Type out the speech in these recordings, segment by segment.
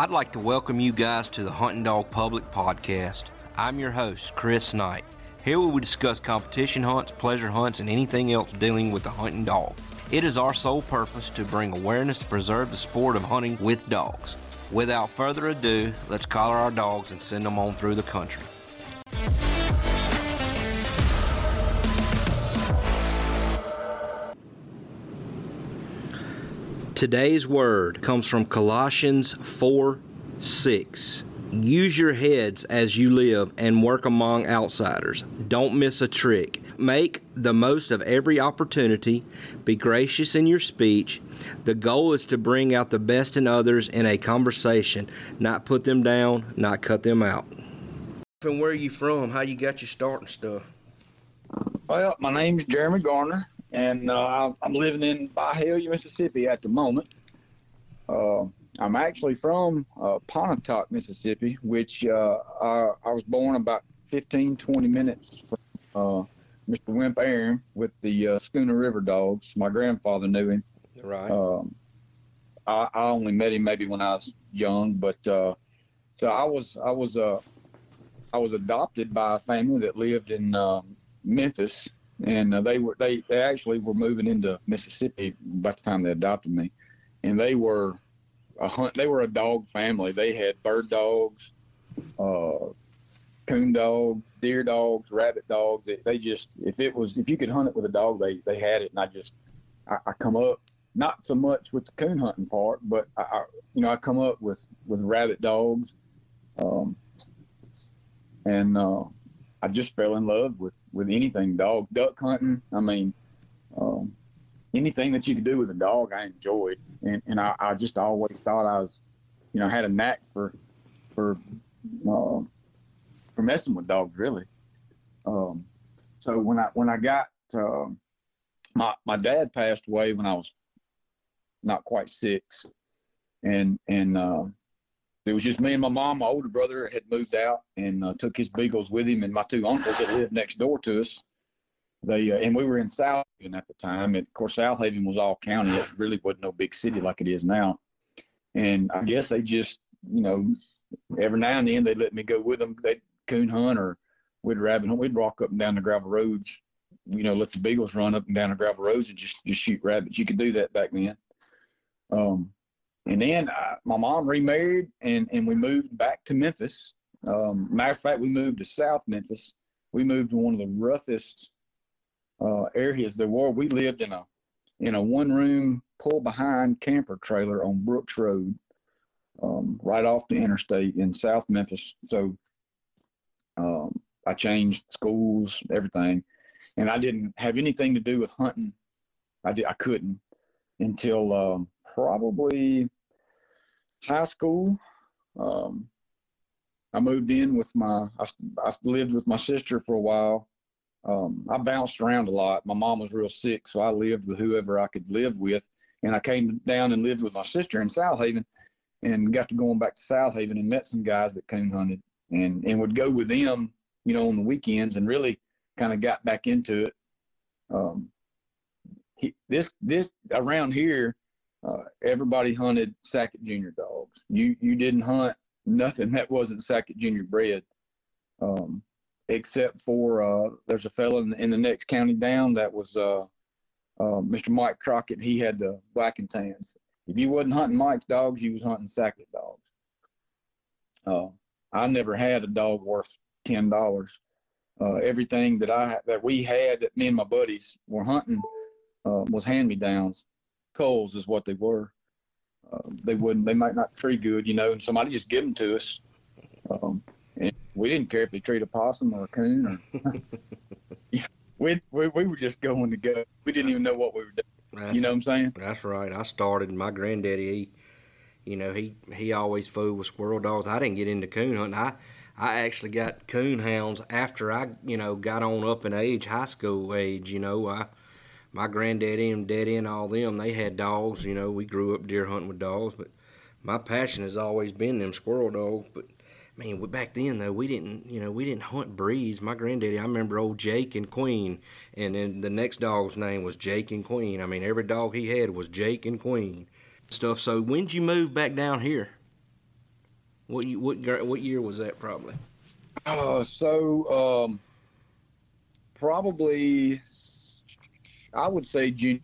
I'd like to welcome you guys to the Hunting Dog Public Podcast. I'm your host, Chris Knight. Here we will discuss competition hunts, pleasure hunts, and anything else dealing with the hunting dog. It is our sole purpose to bring awareness to preserve the sport of hunting with dogs. Without further ado, let's collar our dogs and send them on through the country. Today's word comes from Colossians 4 6. Use your heads as you live and work among outsiders. Don't miss a trick. Make the most of every opportunity. Be gracious in your speech. The goal is to bring out the best in others in a conversation, not put them down, not cut them out. And where are you from? How you got your start and stuff? Well, my name's Jeremy Garner, and uh, I'm living in Byhalia, Mississippi at the moment. Uh, I'm actually from uh, Pontotoc, Mississippi, which uh, I, I, was born about 15, 20 minutes from uh, Mr. Wimp Aaron with the uh, Schooner River Dogs. My grandfather knew him. Right. Um, I, I, only met him maybe when I was young, but so I was I was I was adopted by a family that lived in Memphis, and uh, they were they, they actually were moving into Mississippi by the time they adopted me, and they were a hunt. They were a dog family. They had bird dogs, uh, coon dogs, deer dogs, rabbit dogs. They, they, just if it was if you could hunt it with a dog, they they had it, and I just I, I come up not so much with the coon hunting part, but I, I you know I come up with with rabbit dogs, um, and uh, I just fell in love with with anything dog duck hunting. I mean, um, anything that you could do with a dog, I enjoyed, and and I, I just always thought I was, you know, had a knack for for uh, for messing with dogs really. Um, so when I when I got uh, my my dad passed away when I was not quite six, and and uh, it was just me and my mom. My older brother had moved out and uh, took his beagles with him, and my two uncles that lived next door to us. They uh, and we were in Southaven at the time. And of course, Southaven was all county. It really wasn't no big city like it is now. And I guess they just, you know, every now and then they let me go with them. They'd coon hunt or we'd rabbit hunt. We'd walk up and down the gravel roads. You know, let the beagles run up and down the gravel roads and just just shoot rabbits. You could do that back then. Um, and then uh, my mom remarried and, and we moved back to Memphis. Um, matter of fact, we moved to South Memphis. We moved to one of the roughest uh, areas there were. We lived in a in a one room pull behind camper trailer on Brooks Road, um, right off the interstate in South Memphis. So um, I changed schools, everything, and I didn't have anything to do with hunting. I did I couldn't until um, probably high school. Um, I moved in with my, I, I, lived with my sister for a while. Um, I bounced around a lot. My mom was real sick, so I lived with whoever I could live with. And I came down and lived with my sister in Southaven and got to going back to Southaven and met some guys that coon hunted and, and would go with them, you know, on the weekends and really kind of got back into it. Um, he, this, this around here, uh, everybody hunted Sackett Junior dogs. You you didn't hunt nothing that wasn't Sackett Junior bred, um, except for uh, there's a fellow in, in, the next county down that was uh, uh Mr. Mike Crockett. He had the black and tans. If you wasn't hunting Mike's dogs, you was hunting Sackett dogs. Uh, I never had a dog worth ten dollars. Uh, everything that I that we had that me and my buddies were hunting was hand me downs culls is what they were. Uh, they wouldn't. They might not treat good, you know, and somebody just give them to us. Um, and we didn't care if they treat a possum or a coon. Or, we, we we were just going to go. We didn't even know what we were doing. That's, you know what I'm saying? That's right. I started. My granddaddy, he, you know, he he always fooled with squirrel dogs. I didn't get into coon hunting. I I actually got coon hounds after I, you know, got on up in age, high school age. You know, I my granddaddy and daddy and all them, they had dogs. You know, we grew up deer hunting with dogs, but my passion has always been them squirrel dogs. But man, back then though, we didn't, you know, we didn't hunt breeds. My granddaddy, I remember old Jake and Queen, and then the next dog's name was Jake and Queen. I mean, every dog he had was Jake and Queen stuff. So when'd you move back down here? What you what what year was that probably? Uh, so um, probably I would say junior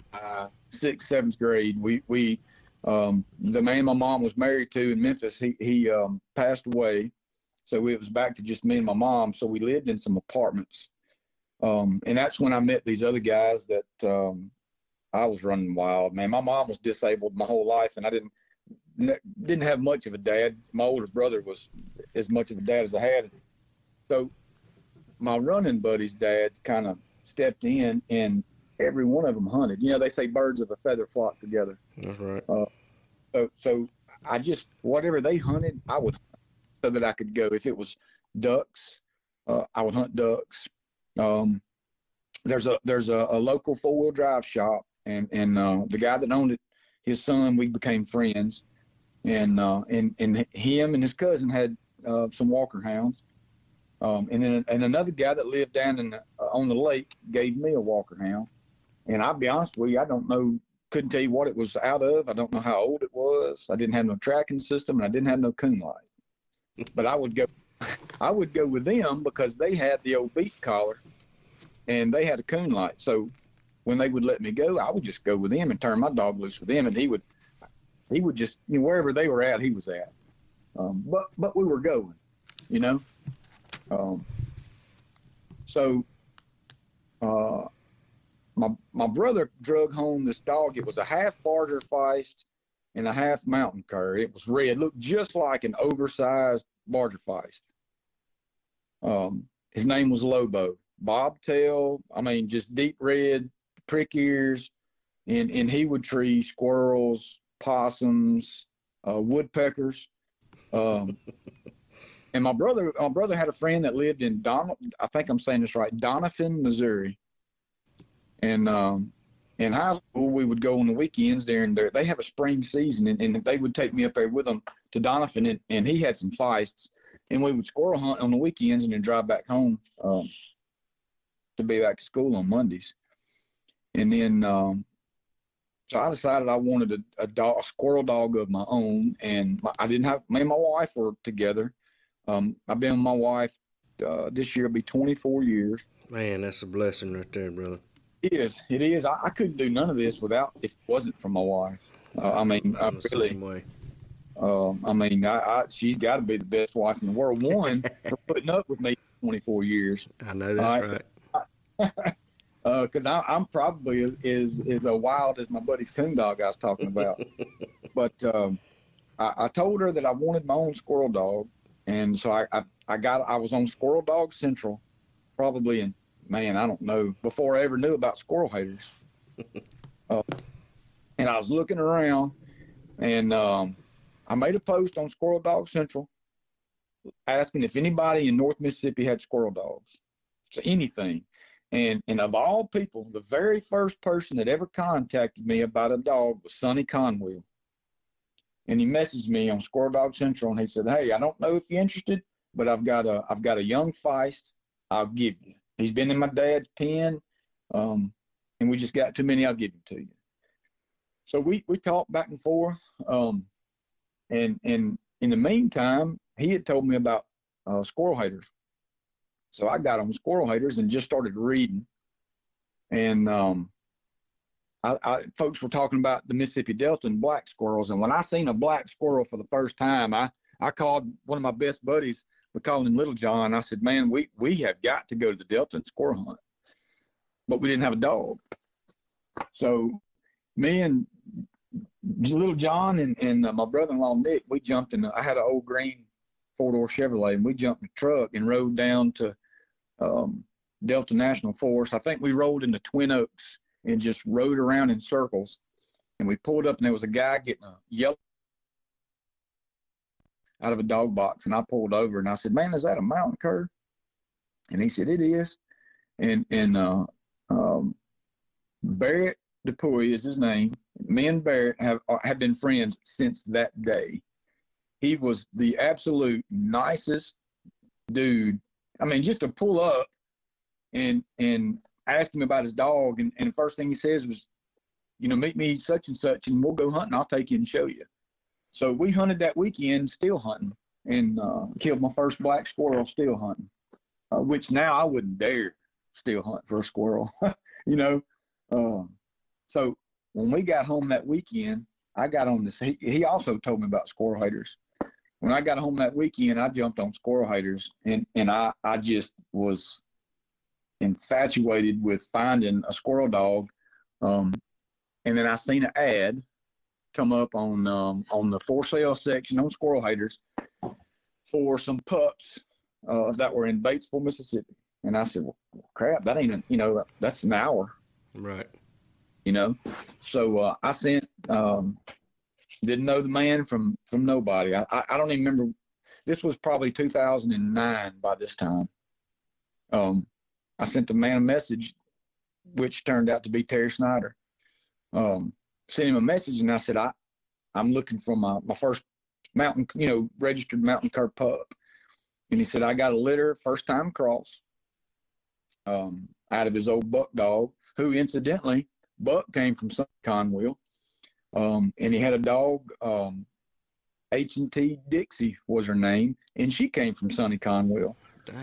sixth, seventh grade. We we um, the man my mom was married to in Memphis. He he um, passed away, so it was back to just me and my mom. So we lived in some apartments, um, and that's when I met these other guys that um, I was running wild. Man, my mom was disabled my whole life, and I didn't didn't have much of a dad. My older brother was as much of a dad as I had. So my running buddies' dads kind of stepped in, and every one of them hunted. You know, they say birds of a feather flock together. That's right. Uh, so, so I just whatever they hunted, I would hunt so that I could go. If it was ducks, uh, I would hunt ducks. Um, there's a there's a, a local four wheel drive shop, and and uh, the guy that owned it, his son, we became friends, and uh, and and him and his cousin had uh, some Walker hounds. Um, and then and another guy that lived down in the, uh, on the lake gave me a Walker hound. And I'll be honest with you, I don't know, couldn't tell you what it was out of. I don't know how old it was. I didn't have no tracking system, and I didn't have no coon light. But I would go, I would go with them because they had the old beat collar, and they had a coon light. So when they would let me go, I would just go with them and turn my dog loose with them, and he would, he would just you know, wherever they were at, he was at. Um, but but we were going, you know. Um, so uh, my my brother drug home this dog. It was a half Barger Feist and a half Mountain Cur. It was red, looked just like an oversized Barger Feist. Um, his name was Lobo. Bobtail, I mean, just deep red, prick ears, and and he would tree squirrels, possums, uh, woodpeckers. Um, and my brother, my brother had a friend that lived in Don. I think I'm saying this right, Doniphan, Missouri. And um, in high school, we would go on the weekends there, and there they have a spring season, and, and they would take me up there with them to Doniphan, and, and he had some feists, and we would squirrel hunt on the weekends, and then drive back home um, to be back to school on Mondays. And then, um, so I decided I wanted a, a, dog, a squirrel dog of my own, and I didn't have. Me and my wife were together. Um, I've been with my wife uh, this year. Will be 24 years. Man, that's a blessing right there, brother. It is. It is. I, I couldn't do none of this without if it wasn't for my wife. Uh, I mean, I really. Um, I mean, I, I she's got to be the best wife in the world. One for putting up with me 24 years. I know that's right. Because uh, I'm probably as, as as a wild as my buddy's coon dog I was talking about. but um, I, I told her that I wanted my own squirrel dog, and so I, I I got I was on Squirrel Dog Central, probably in man, I don't know, before I ever knew about squirrel haters. uh, and I was looking around and um, I made a post on Squirrel Dog Central asking if anybody in North Mississippi had squirrel dogs. So anything. And and of all people, the very first person that ever contacted me about a dog was Sonny Conwell. And he messaged me on Squirrel Dog Central and he said, Hey, I don't know if you're interested, but I've got a I've got a young feist I'll give you. He's been in my dad's pen, um, and we just got too many. I'll give him to you. So we we talked back and forth, um, and and in the meantime, he had told me about uh, squirrel haters. So I got on squirrel haters and just started reading, and um, I, I, folks were talking about the Mississippi Delta and black squirrels. And when I seen a black squirrel for the first time, I I called one of my best buddies we called him Little John. I said, man, we, we have got to go to the Delta and squirrel hunt. But we didn't have a dog. So me and Little John and, and uh, my brother-in-law Nick, we jumped in. I had an old green four-door Chevrolet, and we jumped in the truck and rode down to um, Delta National Forest. I think we rolled into Twin Oaks and just rode around in circles. And we pulled up, and there was a guy getting a yellow out of a dog box and I pulled over and I said, man, is that a mountain cur? And he said, it is. And, and, uh, um, Barrett Dupuy is his name. Me and Barrett have, uh, have been friends since that day. He was the absolute nicest dude. I mean, just to pull up and, and ask him about his dog. And, and the first thing he says was, you know, meet me such and such and we'll go hunting. I'll take you and show you. So we hunted that weekend, still hunting, and uh, killed my first black squirrel still hunting, uh, which now I wouldn't dare still hunt for a squirrel, you know. Um, so when we got home that weekend, I got on this. He, he also told me about squirrel haters. When I got home that weekend, I jumped on squirrel haters, and and I I just was infatuated with finding a squirrel dog. Um, and then I seen an ad come up on um, on the for sale section on Squirrel Haters for some pups uh, that were in Batesville, Mississippi. And I said, well, crap, that ain't, a, you know, that's an hour. Right. You know, so uh, I sent, um, didn't know the man from from nobody. I, I, I don't even remember. This was probably 2009 by this time. Um, I sent the man a message, which turned out to be Terry Snyder. Um, sent him a message and I said, I, I'm looking for my, my first mountain, you know, registered mountain cur pup. And he said, I got a litter, first time cross, um, out of his old buck dog, who incidentally, Buck came from Conwell. Um, and he had a dog, um, H&T Dixie was her name, and she came from Sonny Conwell.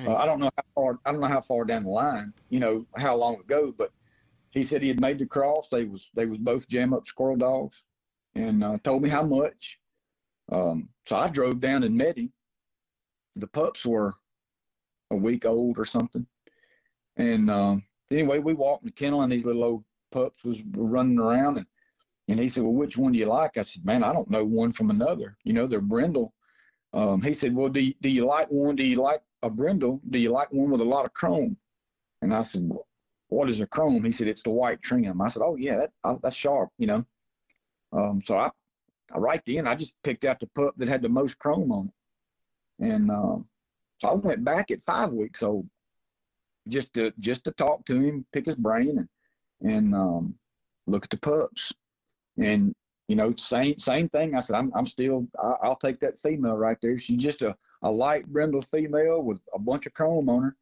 Uh, I don't know how far, I don't know how far down the line, you know, how long ago, but he said he had made the cross. They was they was both jam up squirrel dogs, and uh, told me how much. Um, so I drove down and met him. The pups were a week old or something, and um, anyway, we walked in the kennel, and these little old pups was running around, and and he said, "Well, which one do you like?" I said, "Man, I don't know one from another. You know, they're brindle." Um, he said, "Well, do you, do you like one? Do you like a brindle? Do you like one with a lot of chrome?" And I said, well, what is a chrome? He said, it's the white trim. I said, oh yeah, that, that's sharp, you know. Um, so I, I right then I just picked out the pup that had the most chrome on it, and um, so I went back at five weeks old, just to just to talk to him, pick his brain, and and um, look at the pups, and you know same same thing. I said I'm I'm still I, will take that female right there. She's just a a light brindle female with a bunch of chrome on her,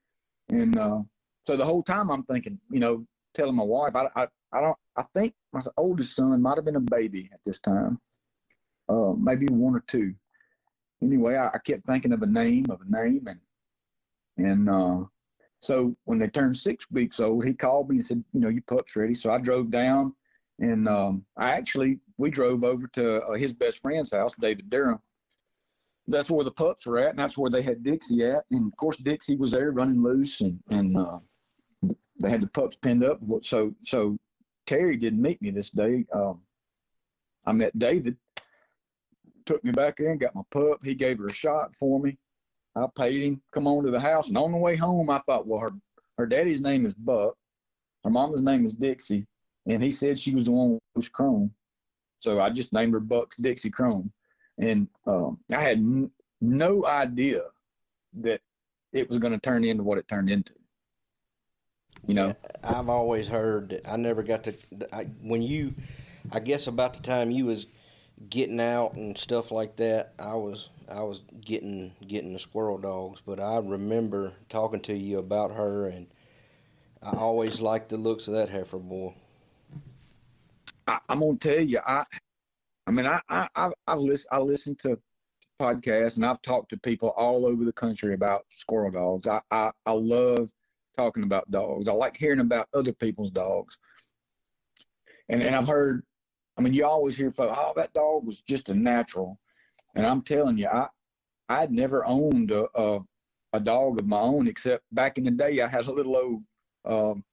and uh, so the whole time I'm thinking, you know, telling my wife, I, I, I don't, I think my oldest son might have been a baby at this time, uh, maybe one or two. Anyway, I, I kept thinking of a name, of a name, and and uh, so when they turned six weeks old, he called me and said, you know, your pup's ready. So I drove down, and um, I actually we drove over to uh, his best friend's house, David Durham. That's where the pups were at, and that's where they had Dixie at. And of course, Dixie was there running loose, and and uh, they had the pups pinned up. So so Terry didn't meet me this day. Um, I met David, took me back in, got my pup. He gave her a shot for me. I paid him, come on to the house, and on the way home, I thought, well, her her daddy's name is Buck, her mama's name is Dixie, and he said she was the one with Chrome, so I just named her Buck's Dixie Chrome, and um, I had n- no idea that it was going to turn into what it turned into. You know, I've always heard that I never got to I, when you, I guess about the time you was getting out and stuff like that, I was I was getting getting the squirrel dogs. But I remember talking to you about her, and I always liked the looks of that heifer boy. I, am gonna tell you, I, I mean, I I I, I listen I listen to podcasts and I've talked to people all over the country about squirrel dogs. I I, I love talking about dogs. I like hearing about other people's dogs. And and I've heard, I mean, you always hear oh, that dog was just a natural. And I'm telling you, I I'd never owned a a, a dog of my own except back in the day I had a little old um,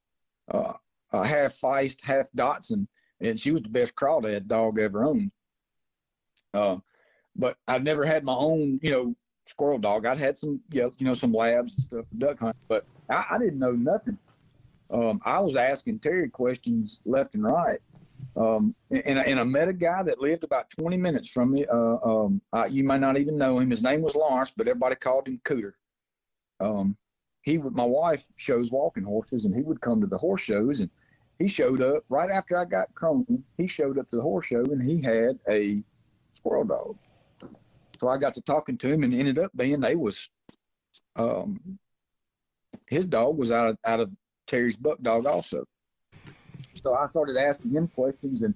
uh, uh, half feist, half Dotson, and she was the best crawdad dog I ever owned. Uh, but I've never had my own, you know, squirrel dog. I'd had some, you know, some labs and stuff for duck hunting, but I, I didn't know nothing. Um, I was asking Terry questions left and right. Um, and, and I met a guy that lived about 20 minutes from me. Uh, um, I, you might not even know him. His name was Lawrence, but everybody called him Cooter. Um, he my wife shows walking horses, and he would come to the horse shows, and he showed up right after I got Chrome. He showed up to the horse show, and he had a squirrel dog. So I got to talking to him, and ended up being they was um, his dog was out of out of Terry's buck dog also. So I started asking him questions, and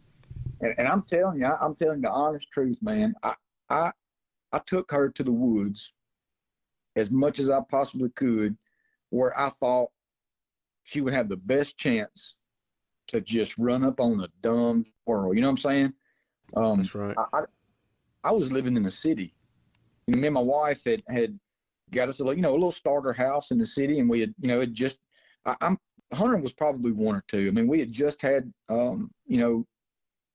and, and I'm telling you, I, am telling the honest truth, man. I I I took her to the woods as much as I possibly could, where I thought she would have the best chance to just run up on a dumb squirrel. You know what I'm saying? Um, That's right. I, I, I, was living in the city. And me and my wife had had got us a you know a little starter house in the city, and we had you know it just I, I'm Hunter was probably one or two. I mean, we had just had um, you know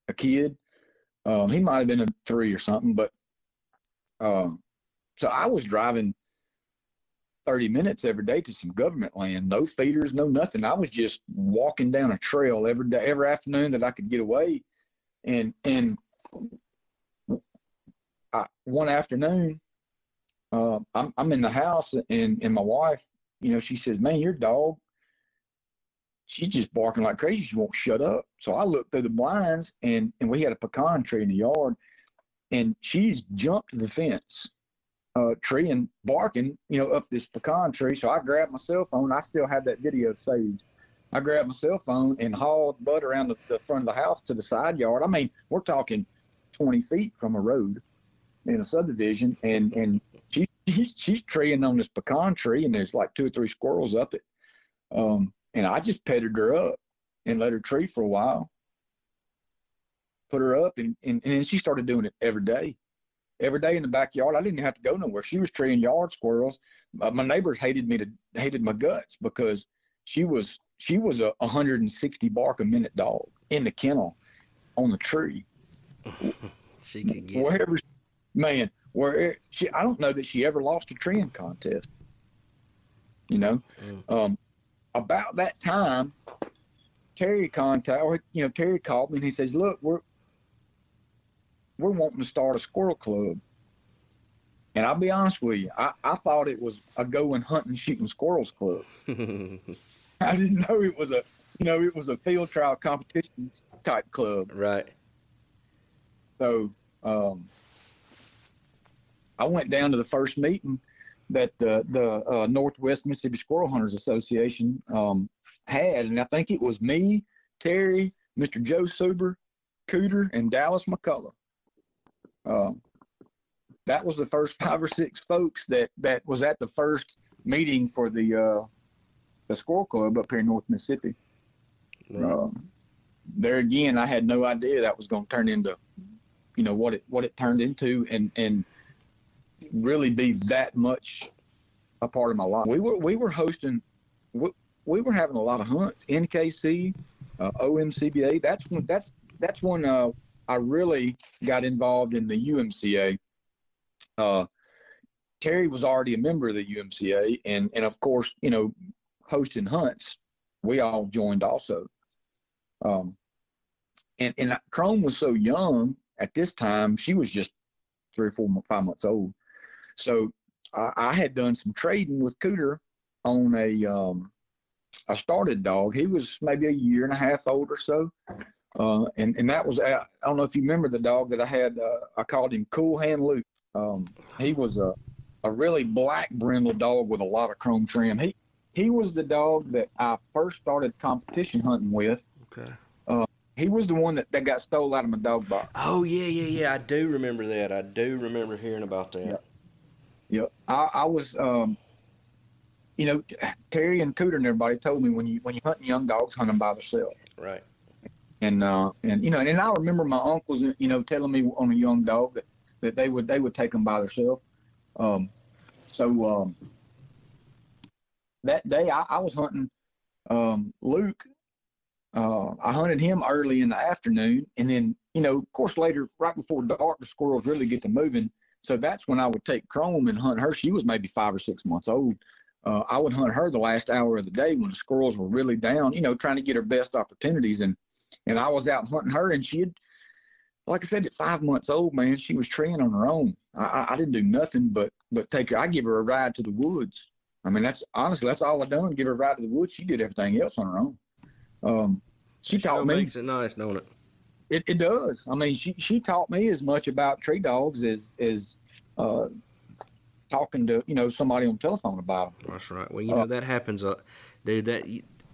a kid. Um, he might have been a three or something, but um, so I was driving 30 minutes every day to some government land. No feeders, no nothing. I was just walking down a trail every day, every afternoon that I could get away. And and I, one afternoon, uh, I'm I'm in the house and and my wife, you know, she says, "Man, your dog, she's just barking like crazy. She won't shut up." So I looked through the blinds and and we had a pecan tree in the yard, and she's jumped the fence uh, tree and barking, you know, up this pecan tree. So I grabbed my cell phone. I still have that video saved. I grabbed my cell phone and hauled Bud around the, the front of the house to the side yard. I mean, we're talking 20 feet from a road in a subdivision, and and she's she's treeing on this pecan tree, and there's like two or three squirrels up it. Um, and I just petted her up and let her tree for a while. Put her up, and and, and she started doing it every day every day in the backyard. I didn't have to go nowhere. She was treeing yard squirrels. Uh, my neighbors hated me to hated my guts because she was she was a 160 bark a minute dog in the kennel on the tree. she could get wherever, man. Where she, I don't know that she ever lost a treeing contest. You know, mm. um, about that time, Terry contact, or you know, Terry called me and he says, "Look, we're we're wanting to start a squirrel club. And I'll be honest with you, I, I thought it was a going hunting shooting squirrels club. I didn't know it was a you know, it was a field trial competition type club. Right. So um, I went down to the first meeting that uh, the uh, Northwest Mississippi Squirrel Hunters Association um, had, and I think it was me, Terry, Mr. Joe Suber, Cooter, and Dallas McCullough. Um, that was the first five or six folks that that was at the first meeting for the uh, the squirrel club up here in North Mississippi. Um, there again, I had no idea that was going to turn into, you know, what it what it turned into, and and really be that much a part of my life. We were we were hosting, we, we were having a lot of hunts. NKC, uh, OMCBA. That's when that's that's when uh, I really got involved in the UMCA. Uh, Terry was already a member of the UMCA, and and of course, you know, hosting hunts, we all joined also. Um, and and Chrome was so young at this time; she was just three or four, five months old. So I, I had done some trading with Cooter on a um, a started dog. He was maybe a year and a half old or so, uh, and and that was I don't know if you remember the dog that I had. Uh, I called him Cool Hand Luke. Um, he was a a really black brindle dog with a lot of chrome trim. He he was the dog that I first started competition hunting with. Okay. Uh, he was the one that, that got stole out of my dog box. Oh yeah, yeah, yeah. I do remember that. I do remember hearing about that. Yep. Yep. I, I was um, you know, Terry and Cooter and everybody told me when you when you hunt young dogs, hunt them by themselves. Right and uh, and you know, and I remember my uncles, you know, telling me on a young dog that, that they would they would take them by themselves. Um, so um, that day I, I was hunting um, Luke. Uh, I hunted him early in the afternoon, and then you know, of course, later right before dark, the squirrels really get to moving. So that's when I would take Chrome and hunt her. She was maybe five or six months old. Uh, I would hunt her the last hour of the day when the squirrels were really down, you know, trying to get her best opportunities. And and I was out hunting her, and she had, like I said, at five months old, man, she was treeing on her own. I, I didn't do nothing but but take her. I give her a ride to the woods. I mean, that's honestly that's all I done. Give her a ride to the woods. She did everything else on her own. Um, she taught me. Makes it nice, don't it? It, it does. I mean, she she taught me as much about tree dogs as as uh, talking to you know somebody on the telephone about them. That's right. Well, you know uh, that happens, uh, dude. That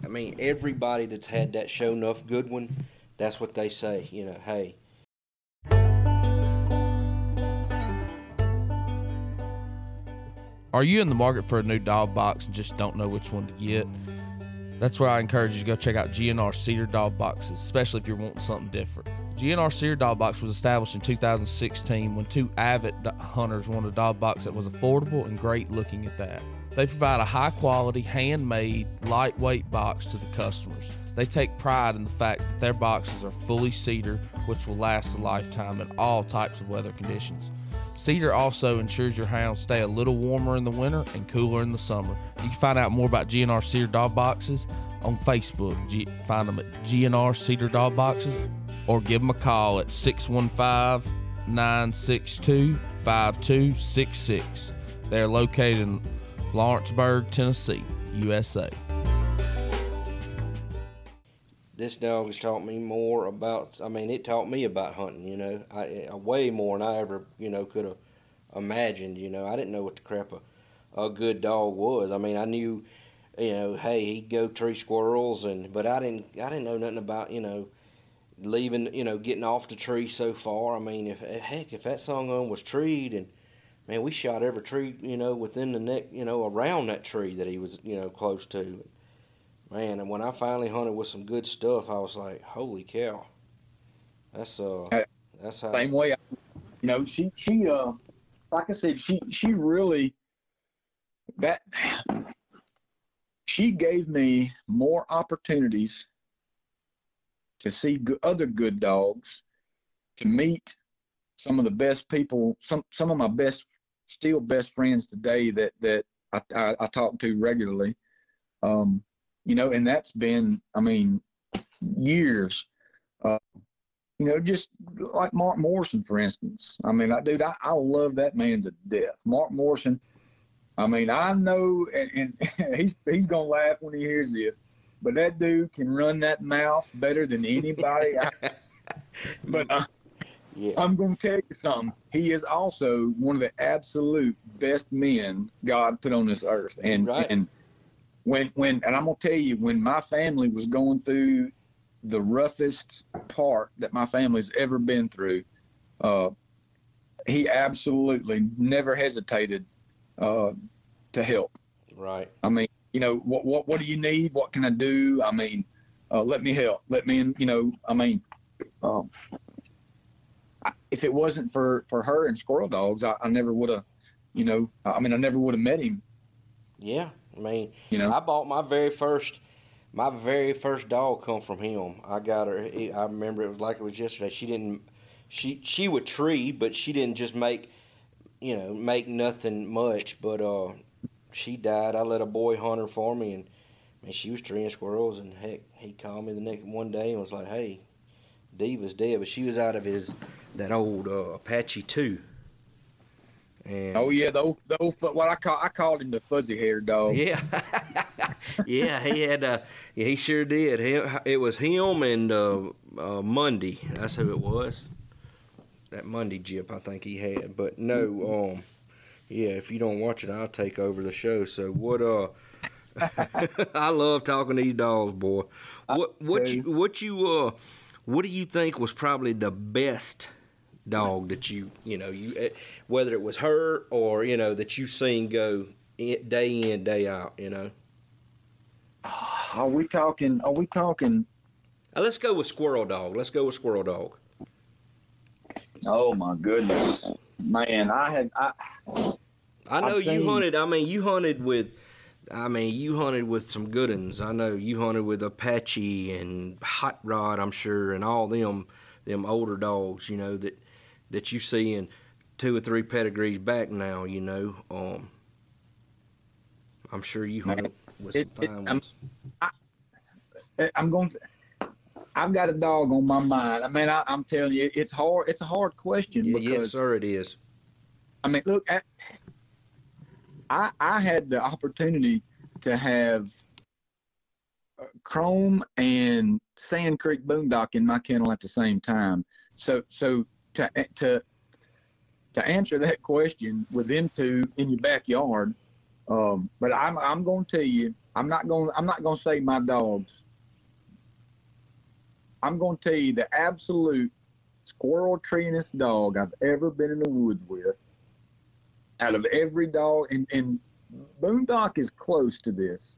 I mean, everybody that's had that show enough good one, that's what they say. You know, hey. Are you in the market for a new dog box and just don't know which one to get? That's where I encourage you to go check out GNR Cedar Dog Boxes, especially if you're wanting something different. GNR Cedar Dog Box was established in 2016 when two avid hunters wanted a dog box that was affordable and great looking at that. They provide a high quality, handmade, lightweight box to the customers. They take pride in the fact that their boxes are fully cedar, which will last a lifetime in all types of weather conditions. Cedar also ensures your hounds stay a little warmer in the winter and cooler in the summer. You can find out more about GNR Cedar Dog Boxes on Facebook. G- find them at GNR Cedar Dog Boxes or give them a call at 615 962 5266. They're located in Lawrenceburg, Tennessee, USA. This dog has taught me more about. I mean, it taught me about hunting. You know, I, I way more than I ever you know could have imagined. You know, I didn't know what the crap a, a good dog was. I mean, I knew, you know, hey, he'd go tree squirrels, and but I didn't. I didn't know nothing about you know leaving. You know, getting off the tree so far. I mean, if eh, heck, if that songhorn was treed and man, we shot every tree, you know, within the neck, you know, around that tree that he was, you know, close to man, and when I finally hunted with some good stuff, I was like, holy cow, that's uh, that's how. Same way, you know, she she uh, like I said, she she really that she gave me more opportunities to see other good dogs, to meet some of the best people, some some of my best, still best friends today that that I, I, I talk to regularly. Um, you know, and that's been, I mean, years. Uh, you know, just like Mark Morrison, for instance. I mean, I, dude, I, I love that man to death. Mark Morrison. I mean, I know, and, and he's he's gonna laugh when he hears this, but that dude can run that mouth better than anybody. I, but uh, yeah. I'm gonna tell you something. He is also one of the absolute best men God put on this earth, and right. and when when and I'm gonna tell you when my family was going through the roughest part that my family's ever been through, uh, he absolutely never hesitated uh, to help. Right. I mean, you know, what what what do you need? What can I do? I mean, uh, let me help. Let me, you know, I mean, um, if it wasn't for for her and Squirrel Dogs, I, I never would have, you know, I mean, I never would have met him. Yeah, I mean, you know, I bought my very first, my very first dog come from him. I got her. I remember it was like it was yesterday. She didn't, she she would tree, but she didn't just make, you know, make nothing much. But uh, she died. I let a boy hunt her for me, and man, she was treeing squirrels. And heck, he called me the next one day and was like, "Hey, Diva's dead," but she was out of his that old uh, Apache two. And oh yeah, the old, the old what I call I called him the fuzzy haired dog. Yeah, yeah, he had uh, yeah, he sure did. He, it was him and uh, uh, Monday. That's who it was. That Monday jip, I think he had. But no, um, yeah, if you don't watch it, I'll take over the show. So what? Uh, I love talking to these dogs, boy. What what you what you uh what do you think was probably the best? Dog that you you know you eh, whether it was her or you know that you seen go in, day in day out you know? Are we talking are we talking? Uh, let's go with squirrel dog. Let's go with squirrel dog. Oh my goodness. Man i had i i know I've you seen... hunted i mean you hunted with I mean, you hunted with some good ones. I know you hunted with Apache and Hot Rod, I'm sure, and all them them older dogs, you know, that that you see in two or three pedigrees back now, you know. Um, I'm sure you with it, some fine it, ones. I'm, I, am going. To, I've got a dog on my mind. I mean, I, am telling you, it's hard. It's a hard question. Yeah, because, yes, sir, it is. I mean, look, I, I, I had the opportunity to have uh, Chrome and Sand Creek Boondock in my kennel at the same time. So, so to to to answer that question with them two in your backyard. Um, but I'm I'm going to tell you, I'm not going I'm not going to say my dogs. I'm going to tell you the absolute squirrel treeingest dog I've ever been in the woods with out of every dog, and, and Boondock is close to this,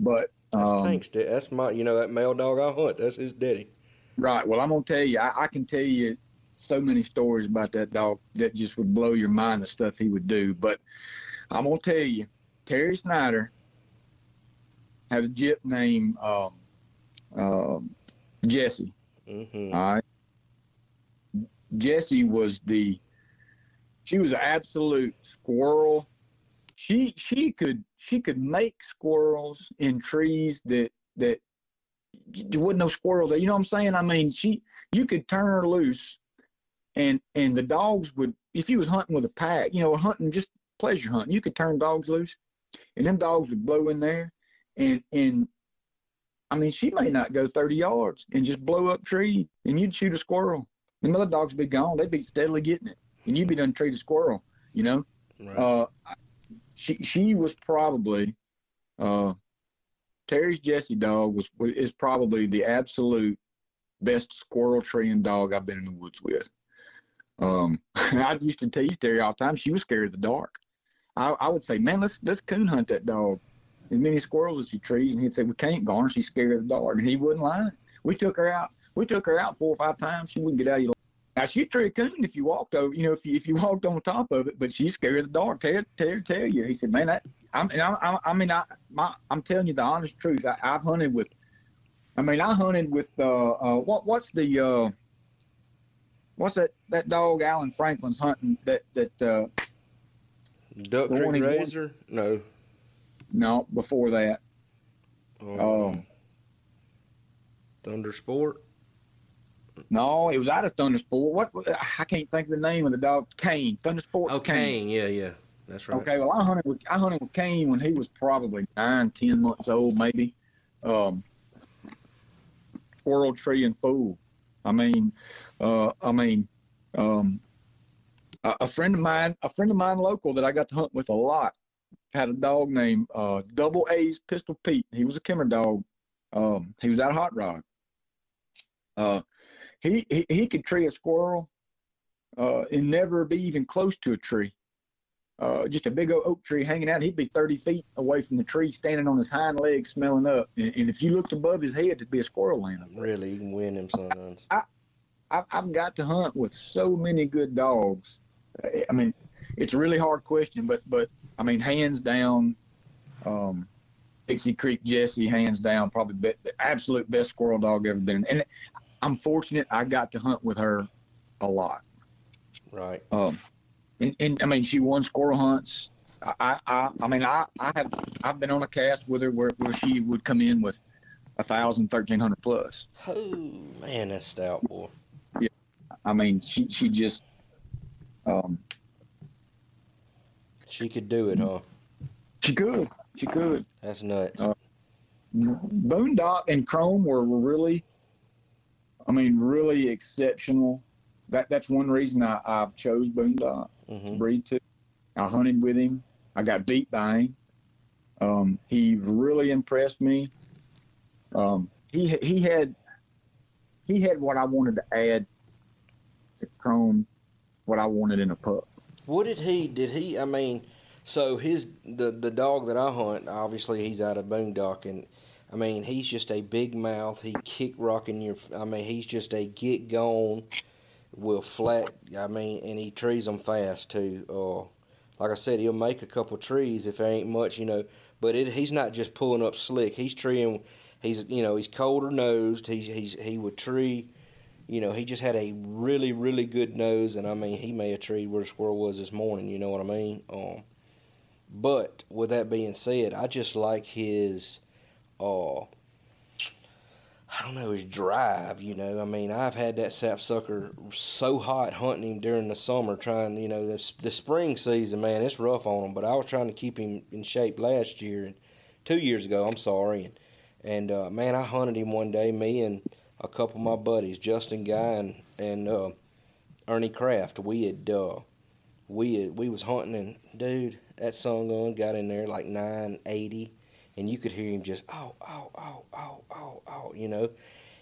but That's um, Tank's. That's my, you know, that male dog I hunt. That's his daddy. Right. Well, I'm gonna tell you, I, I can tell you so many stories about that dog that just would blow your mind. The stuff he would do. But I'm gonna tell you, Terry Snyder had a jip named um, um, Jesse. Mm-hmm. All right. Jessie was the she was an absolute squirrel. She she could she could make squirrels in trees that that there wasn't no squirrel there. You know what I'm saying? I mean, she you could turn her loose and and the dogs would if you was hunting with a pack, you know, hunting just pleasure hunting, you could turn dogs loose and them dogs would blow in there and and I mean, she may not go 30 yards and just blow up tree, and you'd shoot a squirrel. The other dogs would be gone. They'd be steadily getting it, and you'd be done treat a squirrel. You know, Right. uh, she she was probably uh, Terry's Jesse dog was is probably the absolute best squirrel treeing dog I've been in the woods with. Um, I used to tease Terry all the time. She was scared of the dark. I, I would say, man, let's let's coon hunt that dog as many squirrels as she trees, and he'd say, "We can't, Garner. She's scared of the dark." And he wouldn't lie. We took her out. We took her out four or five times. She wouldn't get out of your. Now she'd tree a coon if you walked over, you know, if you if you walked on top of it, but she's scared of the dark. Tell tell tell you. He said, "Man, that I'm and I, I, I mean I my I'm telling you the honest truth. I, I've hunted with. I mean, I hunted with uh, uh what what's the uh what's that that dog Alan Franklin's hunting that that uh Duck Creek one he won- Razor? No. no before that Um, Oh. Thunder Sport. No, it was out of Thundersport. What I can't think of the name of the dog. Kane. Thunder Sport. Oh, Kane. Yeah, yeah. That's right. Okay, well I hunted with I hunted with Kane when he was probably nine, ten months old, maybe. Um, squirrel tree and fool. I mean, uh, I mean, um, a, a friend of mine, a friend of mine local that I got to hunt with a lot, had a dog named uh, Double A's Pistol Pete. He was a Kemmer dog. Um, he was out of Hot Rod. Uh, he, he he could tree a squirrel, uh, and never be even close to a tree uh, just a big old oak tree hanging out. He'd be 30 feet away from the tree, standing on his hind legs, smelling up. And, and if you looked above his head, it'd be a squirrel laying. Really, you can win them sometimes. I've, I've got to hunt with so many good dogs. I mean, it's a really hard question, but but I mean, hands down, um, Dixie Creek Jesse, hands down, probably be, the absolute best squirrel dog ever been. And I'm fortunate I got to hunt with her a lot. Right. Um, and, and I mean, she won squirrel hunts. I, I, I mean, I, I have, I've been on a cast with her where, where she would come in with a thousand, thirteen hundred plus. Oh man, that's stout boy. Yeah, I mean, she, she just, um, She could do it, huh? she could, she could. That's nuts. Uh, Boondock and Chrome were, really, I mean, really exceptional. That, that's one reason I, I chose Boondock. Hmm breed to. I hunted with him. I got beat by him. Um, he really impressed me. Um, he he had he had what I wanted to add to Chrome, what I wanted in a pup. What did he? Did he? I mean, so his the the dog that I hunt, obviously he's out of Boondock, and I mean he's just a big mouth. He kick rocking your. I mean he's just a get gone, will flat. I mean, and he trees them fast too. Uh, like I said, he'll make a couple trees if there ain't much, you know. But it, he's not just pulling up slick. He's treeing. He's you know he's colder nosed. He's he's he would tree. You know, he just had a really, really good nose, and I mean, he may have treed where the squirrel was this morning. You know what I mean? Um, but with that being said, I just like his, uh, I don't know, his drive. You know, I mean, I've had that sapsucker so hot hunting him during the summer, trying, you know, the the spring season, man, it's rough on him. But I was trying to keep him in shape last year and two years ago. I'm sorry, and and uh, man, I hunted him one day, me and a couple of my buddies, Justin Guy and and uh, Ernie Kraft. We had uh, we had, we was hunting, and dude, that sun gun got in there like nine eighty, and you could hear him just oh oh oh oh oh oh, you know.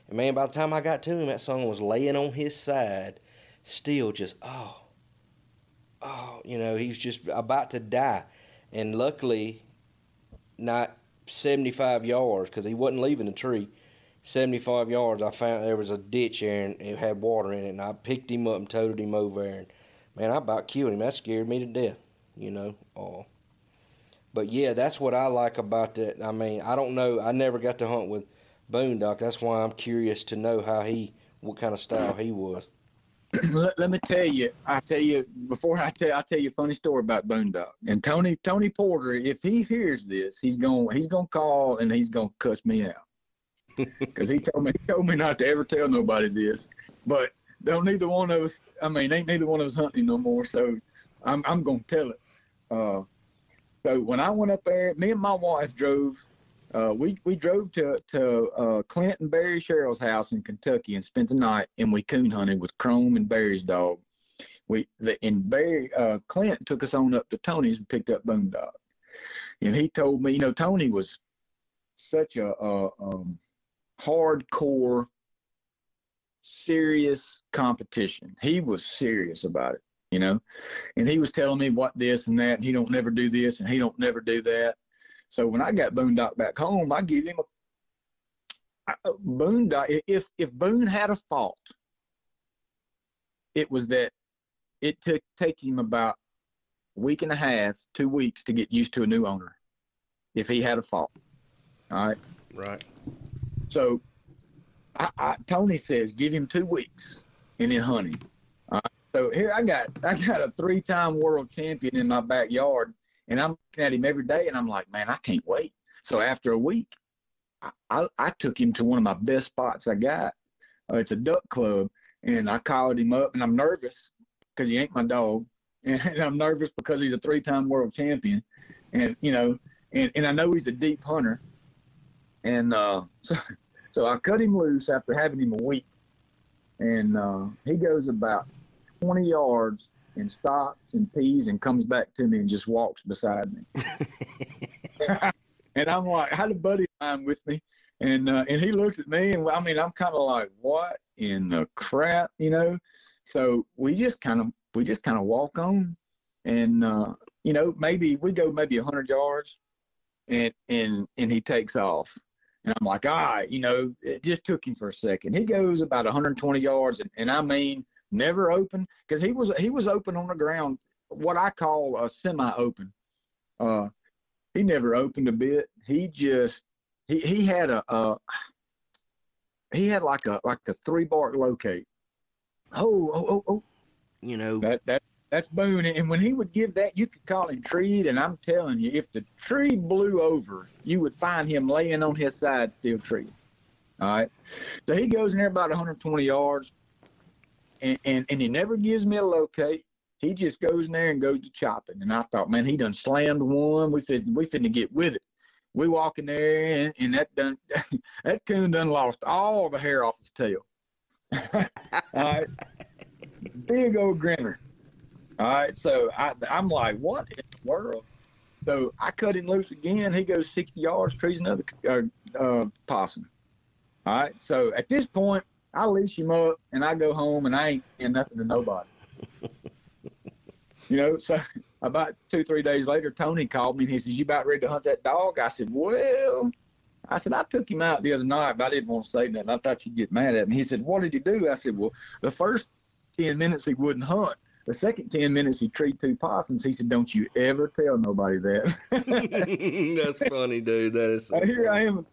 And man, by the time I got to him, that song was laying on his side, still just oh oh, you know, he was just about to die, and luckily, not 75 yards because he wasn't leaving the tree. 75 yards, I found there was a ditch there and it had water in it, and I picked him up and toted him over there. And man, I about killed him. That scared me to death, you know. Uh, but yeah, that's what I like about that. I mean, I don't know. I never got to hunt with Boondock. That's why I'm curious to know how he, what kind of style he was. let, let, me tell you, I tell you before I tell, I tell you a funny story about Boondock and Tony Tony Porter. If he hears this, he's gonna he's going to call and he's going to cuss me out because he told me he told me not to ever tell nobody this. But don't neither one of us. I mean, ain't neither one of us hunting no more. So I'm I'm going to tell it. Uh, so when I went up there, me and my wife drove uh, we we drove to to uh, Clint and Barry Sherrill's house in Kentucky and spent the night, and we coon hunted with Chrome and Barry's dog. We the and Barry uh, Clint took us on up to Tony's and picked up Boondock, and he told me, you know, Tony was such a, a um, hardcore, serious competition. He was serious about it, you know, and he was telling me what this and that, and he don't never do this and he don't never do that so when I got Boondock back home, I give him a Boondock. If if Boone had a fault, it was that it took take him about a week and a half, two weeks to get used to a new owner. If he had a fault, all right. Right. So, I, I, Tony says give him two weeks and then hunt him. All right? So here I got I got a three-time world champion in my backyard and I'm looking at him every day, and I'm like, man, I can't wait. So after a week, I, I, I took him to one of my best spots I got. Uh, it's a duck club, and I called him up, and I'm nervous because he ain't my dog, and I'm nervous because he's a three-time world champion, and you know, and, and I know he's a deep hunter, and uh, so so I cut him loose after having him a week, and uh, he goes about 20 yards and stops and pees and comes back to me and just walks beside me. and I'm like, I had a buddy of mine with me, and uh, and he looks at me, and I mean, I'm kind of like, what in the crap, you know? So we just kind of we just kind of walk on, and uh, you know, maybe we go maybe a hundred yards, and and and he takes off. And I'm like, all right, you know, it just took him for a second. He goes about 120 yards, and, and I mean, never open because he was he was open on the ground, what I call a semi-open. Uh, he never opened a bit. He just he he had a, a he had like a like a three bark locate. Oh oh oh oh. You know that that that's Boone, and when he would give that, you could call him treed. And I'm telling you, if the tree blew over, you would find him laying on his side, still treed. All right. So he goes in there about 120 yards and, and, and he never gives me a locate. He just goes in there and goes to chopping. And I thought, man, he done slammed one. We fit we finna get with it. We walk in there and, and that done that coon done lost all the hair off his tail. all right. Big old grinner. All right. So I I'm like, what in the world? So I cut him loose again. He goes 60 yards, trees another uh, uh, possum. All right. So at this point, I leash him up and I go home and I ain't saying nothing to nobody. you know, so about two, three days later, Tony called me and he says, You about ready to hunt that dog? I said, Well, I said, I took him out the other night, but I didn't want to say nothing. I thought you'd get mad at me. He said, What did you do? I said, Well, the first 10 minutes he wouldn't hunt. The second 10 minutes he treed two possums. He said, Don't you ever tell nobody that. That's funny, dude. That is. So here I am,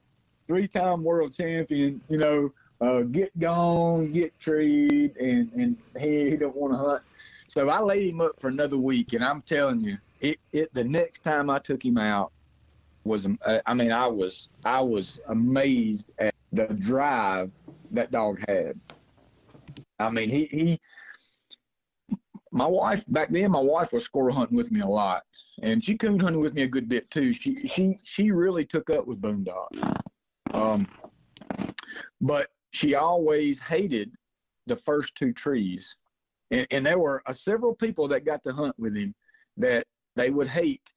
three time world champion, you know, uh, get gone, get treed, and and he, he don't want to hunt. So I laid him up for another week, and I'm telling you, it, it the next time I took him out was uh, I mean I was I was amazed at the drive that dog had. I mean he he my wife back then my wife was squirrel hunting with me a lot and she coon hunting with me a good bit too. She she she really took up with Boondock. Um, but she always hated the first two trees. And, and there were uh, several people that got to hunt with him that they would hate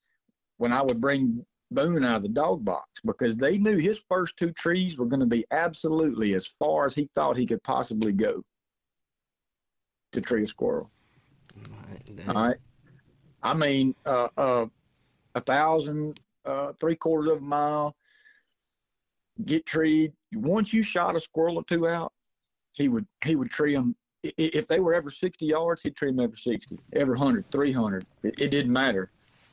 when I would bring Boone out of the dog box because they knew his first two trees were going to be absolutely as far as he thought he could possibly go to tree a squirrel. All right. I mean, uh, uh, a thousand, uh, three quarters of a mile, get treed. Once you shot a squirrel or two out, he would he would tree them. If they were ever 60 yards, he'd tree them every 60, every 100, 300. It, it didn't matter.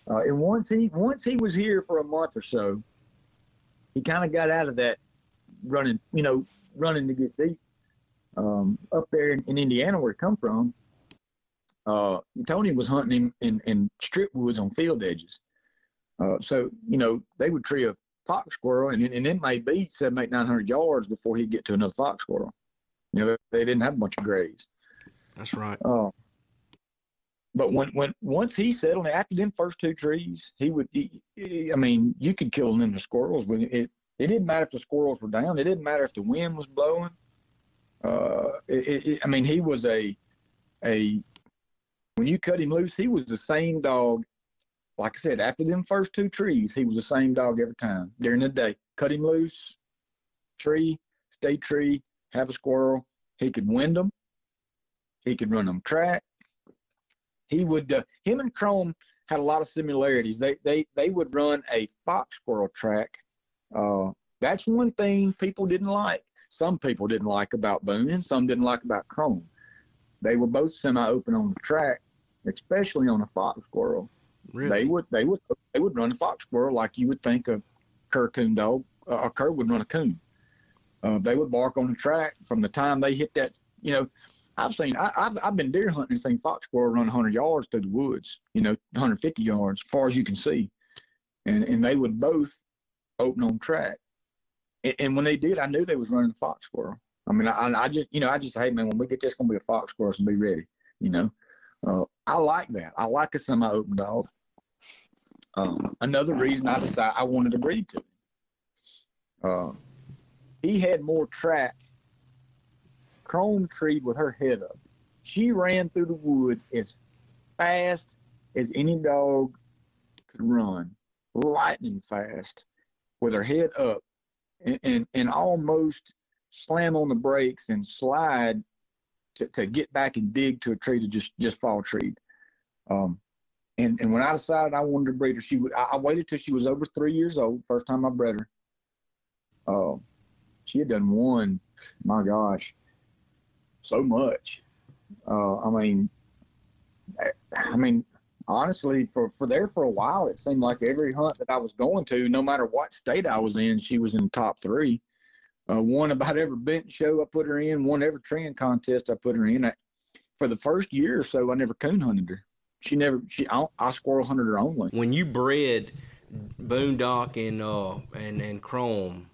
Uh, and once he once he was here for a month or so, he kind of got out of that running, you know, running to get deep. Um, up there in, in, Indiana, where he come from, uh, Tony was hunting him in, in strip woods on field edges. Uh, so you know they would tree a fox squirrel, and, and it may be seven, eight, nine hundred yards before he'd get to another fox squirrel. You know they, they didn't have a bunch of grays. That's right. Uh, but when when once he settled after them first two trees, he would. He, he, I mean, you could kill them in the squirrels. When it it didn't matter if the squirrels were down. It didn't matter if the wind was blowing. Uh, it, it, I mean, he was a a when you cut him loose, he was the same dog. Like I said, after them first two trees, he was the same dog every time during the day. Cut him loose, tree, stay tree, have a squirrel. He could wind them. He could run them track. He would. Uh, him and Chrome had a lot of similarities. They they they would run a fox squirrel track. Uh, that's one thing people didn't like. Some people didn't like about Boone, and some didn't like about Chrome. They were both semi-open on the track, especially on a fox squirrel. Really? They would they would they would run a fox squirrel like you would think a cur coon dog uh, a cur would run a coon. Uh, they would bark on the track from the time they hit that. You know, I've seen I, have I've been deer hunting and seen fox squirrel run 100 yards through the woods. You know, 150 yards, as far as you can see, and and they would both open on track. And, and when they did, I knew they was running a fox squirrel. I mean, I, I just, you know, I just, hey, man, when we get this, going to be a fox squirrel, so be ready, you know. Uh, I like that. I like a semi-open dog. Um, another reason I decided I wanted to breed to him. Uh, he had more track. Chrome treed with her head up. She ran through the woods as fast as any dog could run, lightning fast, with her head up, and, and, and almost slam on the brakes and slide to, to get back and dig to a tree to just just fall treed. Um, and and when I decided I wanted to breed her, she would. I, I waited till she was over three years old. First time I bred her. Uh, she had done one. My gosh, so much. Uh, I mean, I, I mean, honestly, for for there for a while, it seemed like every hunt that I was going to, no matter what state I was in, she was in top three uh, won about every bench show I put her in, one every training contest I put her in. I, for the first year or so, I never coon hunted her. She never, she, I, I squirrel hunted her only. When you bred Boondock and uh and and Chrome,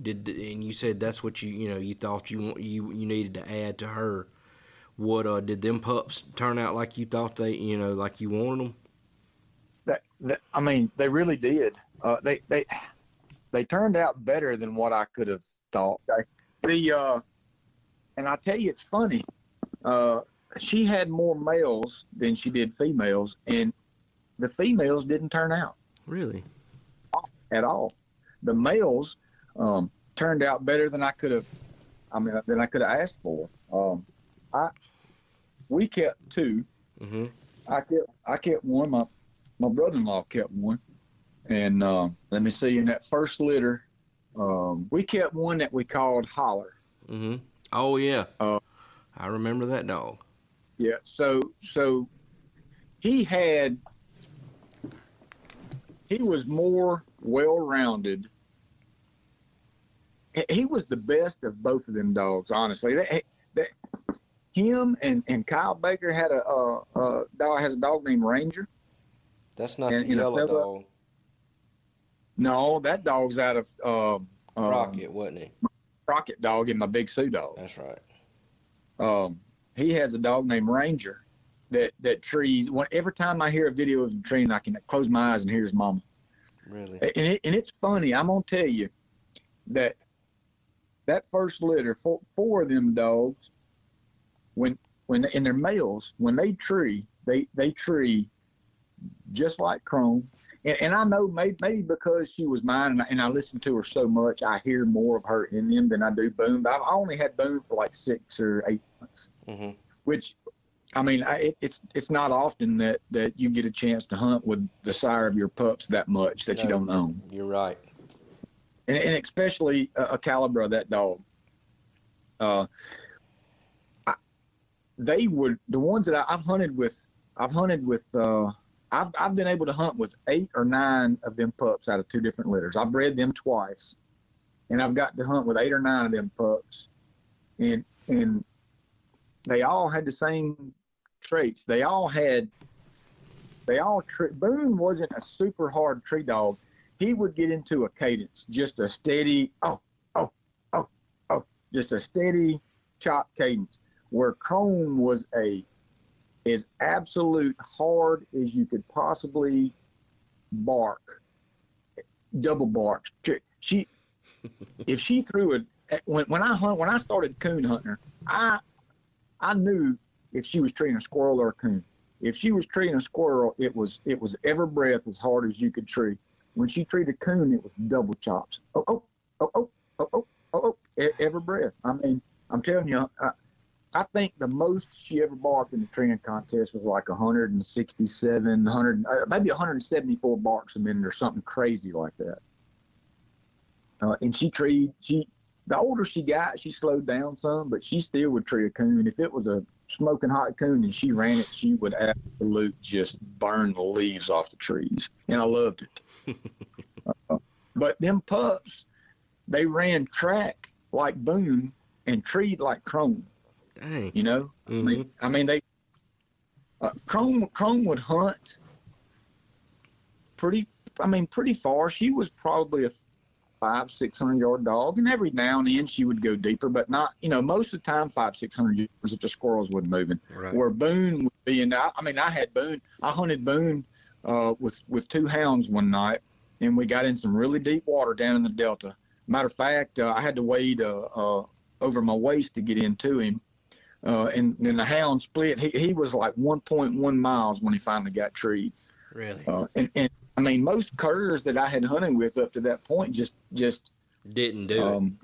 did and you said that's what you you know you thought you you you needed to add to her. What uh did them pups turn out like you thought they you know like you wanted them? That, that I mean, they really did. Uh, they they they turned out better than what I could have thought. The uh, and I tell you, it's funny. Uh, she had more males than she did females, and the females didn't turn out really at all. The males um, turned out better than I could have. I mean, than I could have asked for. Um, I we kept 2 mm-hmm. I kept I kept one. My my brother-in-law kept one, and uh, let me see. In that first litter, um, we kept one that we called Holler. Mm-hmm. Oh yeah, uh, I remember that dog. Yeah. So so he had he was more well-rounded. He was the best of both of them dogs, honestly. That, they, him and, and Kyle Baker had a, a, a dog has a dog named Ranger. That's not and, the yellow dog. No, that dog's out of uh, Crockett, um, wasn't he? Rocket dog and my Big Sioux dog. That's right. Um, he has a dog named Ranger that that trees. When, every time I hear a video of him treeing, I can close my eyes and hear his mama. Really? And it, and it's funny. I'm gonna tell you that that first litter, four, four of them dogs, when when in their males, when they tree, they they tree just like Chrome, and, and I know maybe, maybe because she was mine and I, and I listen to her so much, I hear more of her in them than I do Boone. But I've only had Boone for like six or eight months, mm-hmm. which I mean, I, it, it's it's not often that that you get a chance to hunt with the sire of your pups that much that you don't own, You're right. and, and especially a, a caliber of that dog. Uh, I, they would the ones that I, I've hunted with. I've hunted with. Uh, I've I've been able to hunt with eight or nine of them pups out of two different litters. I've bred them twice, and I've got to hunt with eight or nine of them pups, and and they all had the same traits. They all had. They all. Tre- Boone wasn't a super hard tree dog. He would get into a cadence, just a steady oh oh oh oh, just a steady chop cadence. Where Chrome was a as absolute hard as you could possibly bark, double bark. She, if she threw it when when I hunt when I started coon hunting her, I I knew if she was treating a squirrel or a coon. If she was treating a squirrel, it was it was ever breath as hard as you could treat. When she treated a coon, it was double chops. Oh oh oh oh oh oh oh, oh e- every breath. I mean, I'm telling you, I, I think the most she ever barked in the treeing contest was like 167, 100, uh, maybe 174 barks a minute or something crazy like that. Uh, and she treed, she, the older she got, she slowed down some, but she still would tree a coon. If it was a smoking hot coon and she ran it, she would absolute just burn the leaves off the trees. And I loved it. uh, but them pups, they ran track like Boone and treed like Chrome. Dang. You know, I Mhm. mean, I mean they. Uh, Chrome Chrome would hunt pretty. I mean, pretty far. She was probably a five six hundred yard dog, and every now and then she would go deeper, but not. You know, most of the time five six hundred yards if the squirrels wasn't moving. Right. Where Boone would be, and I, I mean, I had Boone. I hunted Boone uh, with with two hounds one night, and we got in some really deep water down in the delta. Matter of fact, uh, I had to wade uh, uh, over my waist to get into him. Uh, and then the hound split. He, he was like 1.1 miles when he finally got treed. Really? Uh, and, and I mean, most curs that I had hunted with up to that point just just Didn't do um,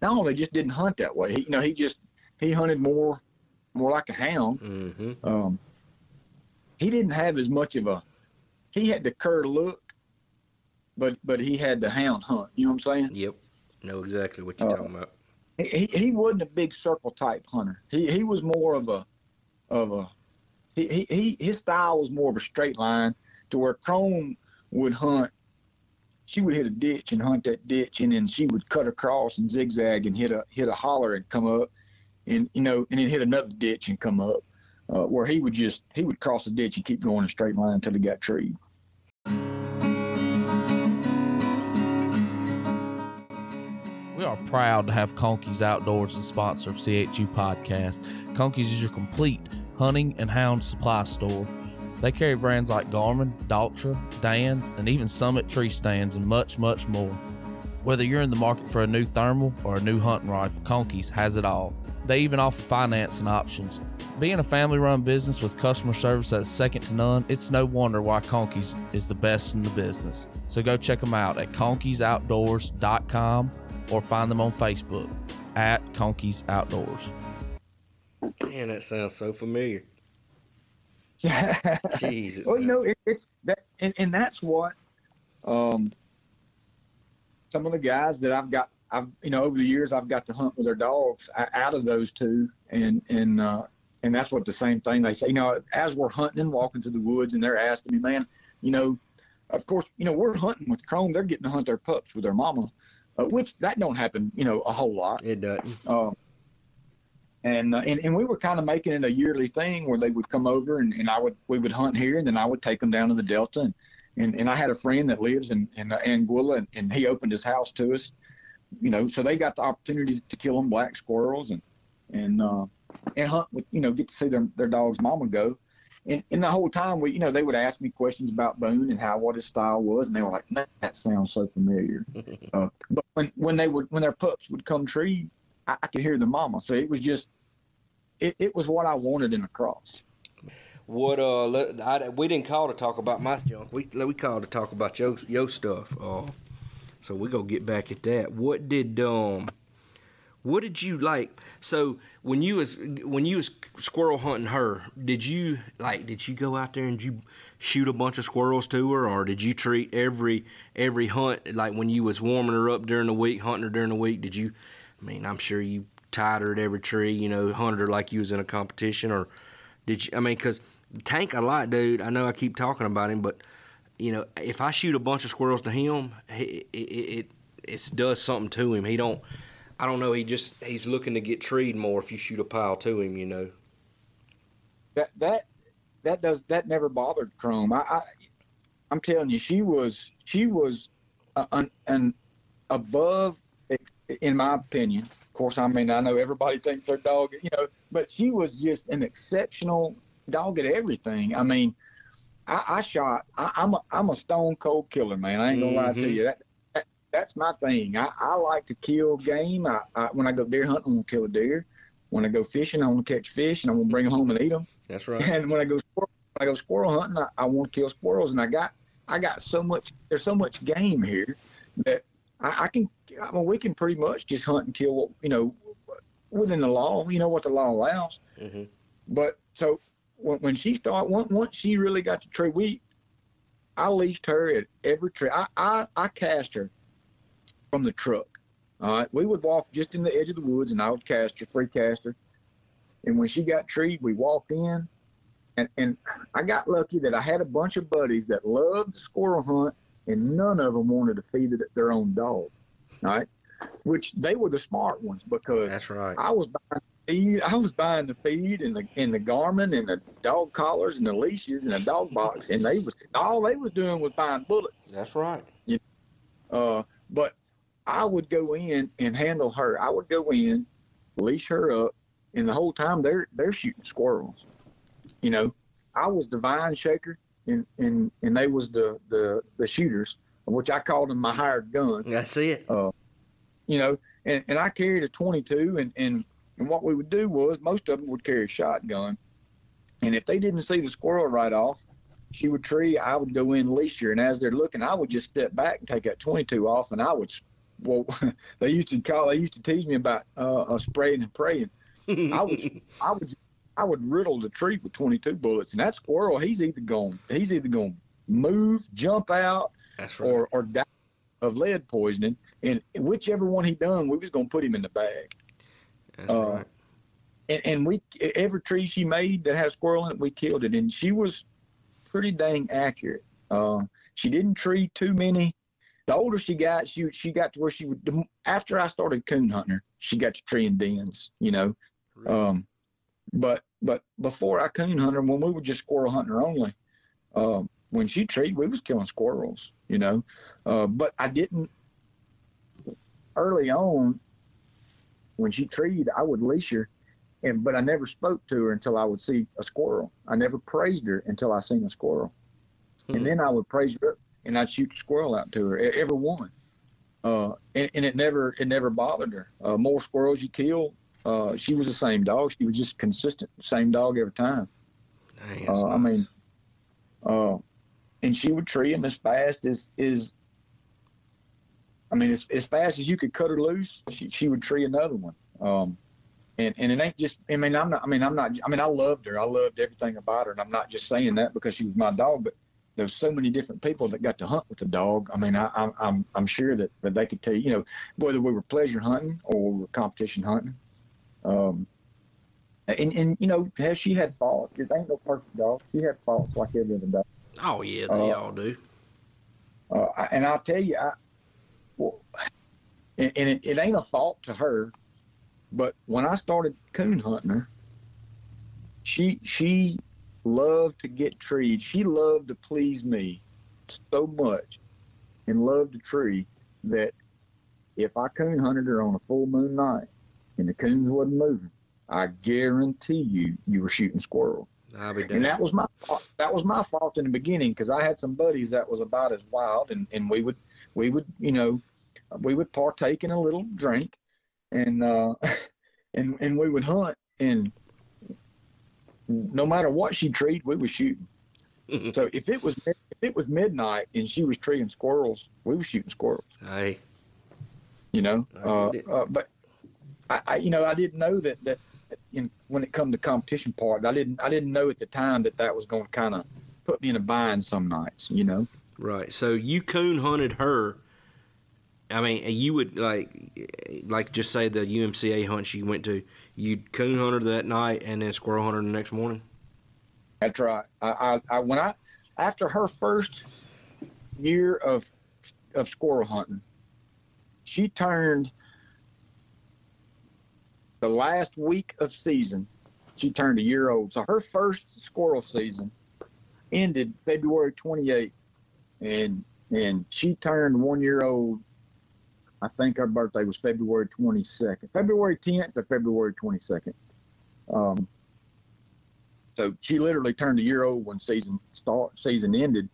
no, they just didn't hunt that way. He, you know, he just he hunted more more like a hound. Mm-hmm. Um, he didn't have as much of a he had the cur look, but but he had the hound hunt. You know what I'm saying? Yep. Know exactly what you're Uh, talking about. He, he wasn't a big circle type hunter. He he was more of a of a he, he, his style was more of a straight line to where Chrome would hunt. She would hit a ditch and hunt that ditch, and then she would cut across and zigzag and hit a hit a holler and come up, and you know, and then hit another ditch and come up. Uh, where he would just he would cross the ditch and keep going in a straight line until he got treed. We are proud to have Conkeys Outdoors as sponsor of CHU Podcast. Conkeys is your complete hunting and hound supply store. They carry brands like Garmin, Dogtra, Dan's, and even Summit tree stands and much, much more. Whether you're in the market for a new thermal or a new hunting rifle, Conkeys has it all. They even offer financing options. Being a family run business with customer service that's second to none, it's no wonder why Conkeys is the best in the business. So go check them out at conkeysoutdoors.com or find them on Facebook at Conkeys Outdoors. Man, that sounds so familiar. Jesus. well, you know, it, it's that, and, and that's what um, some of the guys that I've got, I've you know, over the years I've got to hunt with their dogs o- out of those two, and and uh, and that's what the same thing they say. You know, as we're hunting and walking through the woods, and they're asking me, man, you know, of course, you know, we're hunting with Chrome. They're getting to hunt their pups with their mama, uh, which that don't happen, you know, a whole lot. it doesn't. Um, and, uh, and and we were kind of making it a yearly thing where they would come over and, and I would we would hunt here and then I would take them down to the Delta and and, and I had a friend that lives in in uh, Anguilla and, and he opened his house to us, you know, so they got the opportunity to kill them black squirrels and and uh, and hunt with you know get to see their their dog's mama go. And, and the whole time we, you know, they would ask me questions about Boone and how what his style was, and they were like, "Man, that sounds so familiar." uh, but when when they would when their pups would come tree, I, I could hear the mama. So it was just, it, it was what I wanted in a cross. What uh, I, we didn't call to talk about my junk. We we called to talk about your your stuff. Uh, so we gonna get back at that. What did um, What did you like? So when you was when you was squirrel hunting her, did you like? Did you go out there and you shoot a bunch of squirrels to her, or did you treat every every hunt like when you was warming her up during the week, hunting her during the week? Did you? I mean, I'm sure you tied her at every tree, you know, hunted her like you was in a competition, or did you? I mean, because Tank a lot, dude. I know I keep talking about him, but you know, if I shoot a bunch of squirrels to him, it it, it, it does something to him. He don't I don't know. He just he's looking to get treed more if you shoot a pile to him. You know. That that that does that never bothered Chrome. I, I I'm telling you, she was she was an, an above, in my opinion. Of course, I mean I know everybody thinks their dog, you know, but she was just an exceptional dog at everything. I mean, I, I shot. I, am a I'm a stone cold killer, man. I ain't gonna mm-hmm. lie to mm-hmm. you. That that's my thing. I, I like to kill game. I, I, when I go deer hunting, I'm gonna kill a deer. When I go fishing, I'm gonna catch fish and I'm gonna bring them home and eat them. That's right. And when I go squirrel, when I go squirrel hunting, I, I want to kill squirrels. And I got I got so much. There's so much game here that I, I can. I mean, we can pretty much just hunt and kill. You know, within the law. You know what the law allows. Mm-hmm. But so when, when she started, once, once she really got to tree, we I leashed her at every tree. I, I, I cast her from the truck. All right, we would walk just in the edge of the woods, and I would cast her, free cast her. And when she got treed, we walked in, and and I got lucky that I had a bunch of buddies that loved the squirrel hunt, and none of them wanted to feed it at their own dog. All right, which they were the smart ones because that's right. I was buying feed, I was buying the feed and the and the Garmin and the dog collars and the leashes and the dog box, and they was all they was doing was buying bullets. That's right. You know? uh, but I would go in and handle her. I would go in, leash her up, and the whole time they're they're shooting squirrels. You know, I was the vine shaker, and and and they was the the the shooters, which I called them my hired gun. see it. Uh, you know, and and I carried a 22, and and and what we would do was most of them would carry a shotgun, and if they didn't see the squirrel right off, she would tree. I would go in leash her, and as they're looking, I would just step back and take that 22 off, and I would well, they used to call, they used to tease me about uh, uh spraying and praying. I would, I would, I would riddle the tree with 22 bullets, and that squirrel, he's either going, he's either going to move, jump out, right. or or die of lead poisoning, and whichever one he done, we was going to put him in the bag. That's uh, right. And, and we every tree she made that had a squirrel in it, we killed it, and she was pretty dang accurate. Uh, she didn't tree too many the older she got, she she got to where she would. After I started coon hunting her, she got to treeing dens, you know. Um, but but before I coon hunted her, when we were just squirrel hunting her only, um, when she treed, we was killing squirrels, you know. Uh, but I didn't early on. When she treed, I would leash her, and but I never spoke to her until I would see a squirrel. I never praised her until I seen a squirrel, hmm. and then I would praise her and I'd shoot squirrel out to her, every one. Uh, and, and, it never it never bothered her. Uh, more squirrels you kill, uh, she was the same dog. She was just consistent, same dog every time. Nice, uh, nice. I mean, uh, and she would tree him as fast as is. I mean, as, as fast as you could cut her loose, she, she would tree another one. Um, and and it ain't just. I mean, I'm not. I mean, I'm not. I mean, I loved her. I loved everything about her, and I'm not just saying that because she was my dog, but there's so many different people that got to hunt with the dog. I mean, I, am I'm I'm sure that, that they could tell you, you know, whether we were pleasure hunting or we were competition hunting. Um, and and you know, has she had faults? It ain't no perfect dog. She had faults like every other dog. Oh yeah, they uh, all do. Uh, and I'll tell you, I, well, and, and it, it ain't a fault to her, but when I started coon hunting her, she she loved to get trees. She loved to please me so much and loved the tree that if I coon hunted her on a full moon night and the coons wasn't moving, I guarantee you, you were shooting squirrel. And that was my that was my fault in the beginning because I had some buddies that was about as wild, and, and we would we would you know we would partake in a little drink, and uh, and and we would hunt, and no matter what she treed, we was shooting. so if it was if it was midnight and she was treeing squirrels, we was shooting squirrels. Hey, you know, uh, uh, but I, I you know I didn't know that that in, when it come to competition part, I didn't I didn't know at the time that that was going to kind of put me in a bind some nights. You know. Right. So you coon hunted her. I mean, you would like, like just say the UMCA hunts you went to. You'd coon hunt that night and then squirrel hunt the next morning. That's right. I, I, I when I after her first year of of squirrel hunting, she turned the last week of season. She turned a year old. So her first squirrel season ended February 28th, and and she turned one year old. I think her birthday was February 22nd, February 10th or February 22nd. Um, so she literally turned a year old when season start season ended,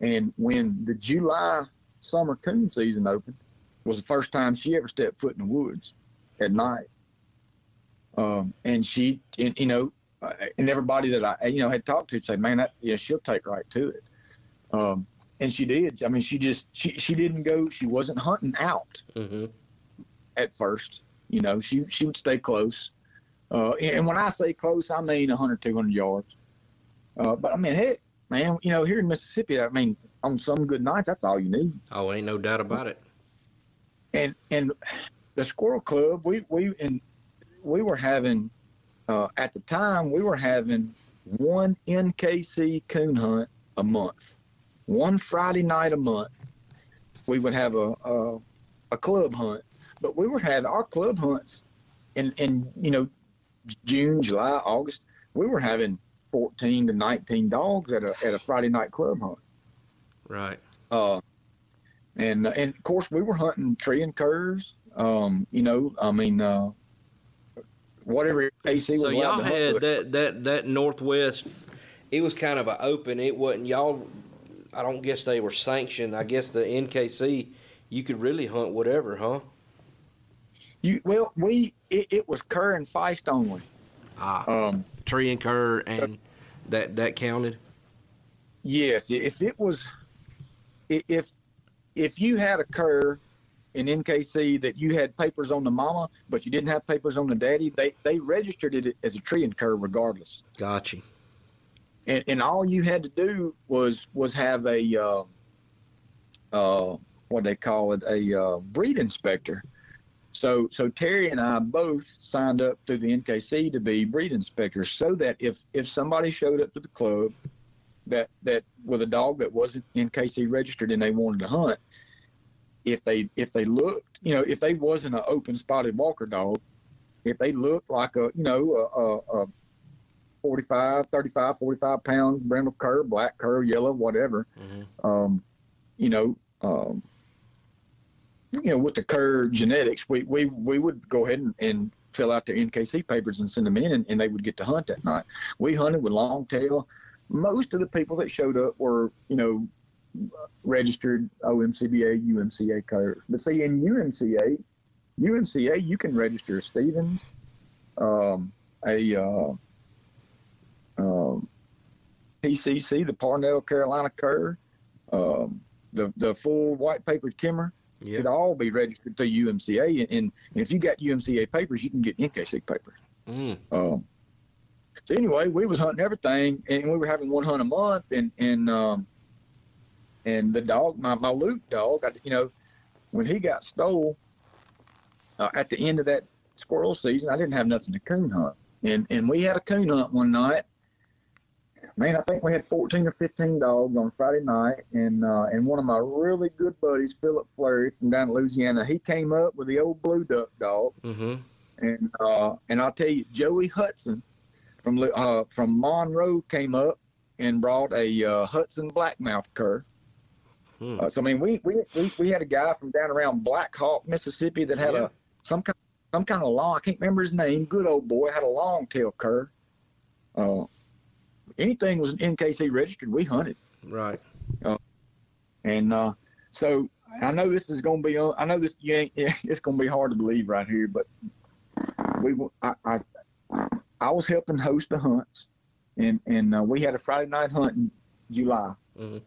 and when the July summer coon season opened, was the first time she ever stepped foot in the woods at night. Um, and she, and, you know, uh, and everybody that I, you know, had talked to say, man, that, yeah, she'll take right to it. Um, and she did. I mean, she just, she, she didn't go, she wasn't hunting out Mm-hmm. at first. You know, she, she would stay close. Uh, and when I say close, I mean 100, 200 yards. Uh, but I mean, heck, man, you know, here in Mississippi, I mean, on some good nights, that's all you need. Oh, ain't no doubt about it. and and the squirrel club we we and we were having uh, at the time we were having one nkc coon hunt a month one friday night a month we would have a a, a club hunt but we were having our club hunts in in you know june july august we were having 14 to 19 dogs at a at a friday night club hunt Right. uh, and and of course we were hunting tree and curs. Um, you know, I mean, uh, whatever AC was. So y'all had that that that northwest. It was kind of an open. It wasn't y'all. I don't guess they were sanctioned. I guess the NKC. You could really hunt whatever, huh? You well, we it, it was cur and feist only. Ah, Um, tree and cur, and that that counted. yes, if it was, if if you had a cur in NKC that you had papers on the mama, but you didn't have papers on the daddy, they they registered it as a tree and cur regardless. Got you. And, and all you had to do was was have a uh, uh, what they call it a uh, breed inspector. So so Terry and I both signed up through the NKC to be breed inspectors, so that if if somebody showed up to the club that that with a dog that wasn't NKC registered and they wanted to hunt, if they if they looked, you know, if they wasn't an open spotted walker dog, if they looked like a you know a, a, a 45, 35, 45 pounds, brindle cur, black cur, yellow, whatever. Mhm. Um, you know, um, you know, with the cur genetics, we, we, we would go ahead and, and fill out their NKC papers and send them in, and, and they would get to hunt that night. We hunted with long tail. Most of the people that showed up were, you know, registered OMCBA, UMCA curs. But see, in UMCA, UMCA, you can register a Stephens, um, a uh, um, PCC, the Parnell Carolina Cur, um, the the full white papered Kemmer. It'd all be registered through UMCA, and, and if you got UMCA papers, you can get NKC papers. Mm. Um, so anyway, we was hunting everything, and we were having one hunt a month, and and um, and the dog, my my Luke dog, I, you know, when he got stole uh, at the end of that squirrel season, I didn't have nothing to coon hunt, and and we had a coon hunt one night. Man, I think we had 14 or 15 dogs on Friday night, and uh, and one of my really good buddies, Philip Flurry from down in Louisiana, he came up with the old blue duck dog, Mm-hmm. and uh, and I'll tell you, Joey Hudson from uh, from Monroe came up and brought a uh, Hudson blackmouth cur. Hmm. Uh, so I mean, we, we we we had a guy from down around Black Hawk, Mississippi, that had Yeah. a some kind some kind of long. I can't remember his name. Good old boy had a long tail cur. Uh, anything was NKC registered, we hunted. Right. And uh, so I know this is going to be. un- I know this. You ain't, it's going to be hard to believe right here, but we. I. I, I was helping host the hunts, and and uh, we had a Friday night hunt in July. Mhm.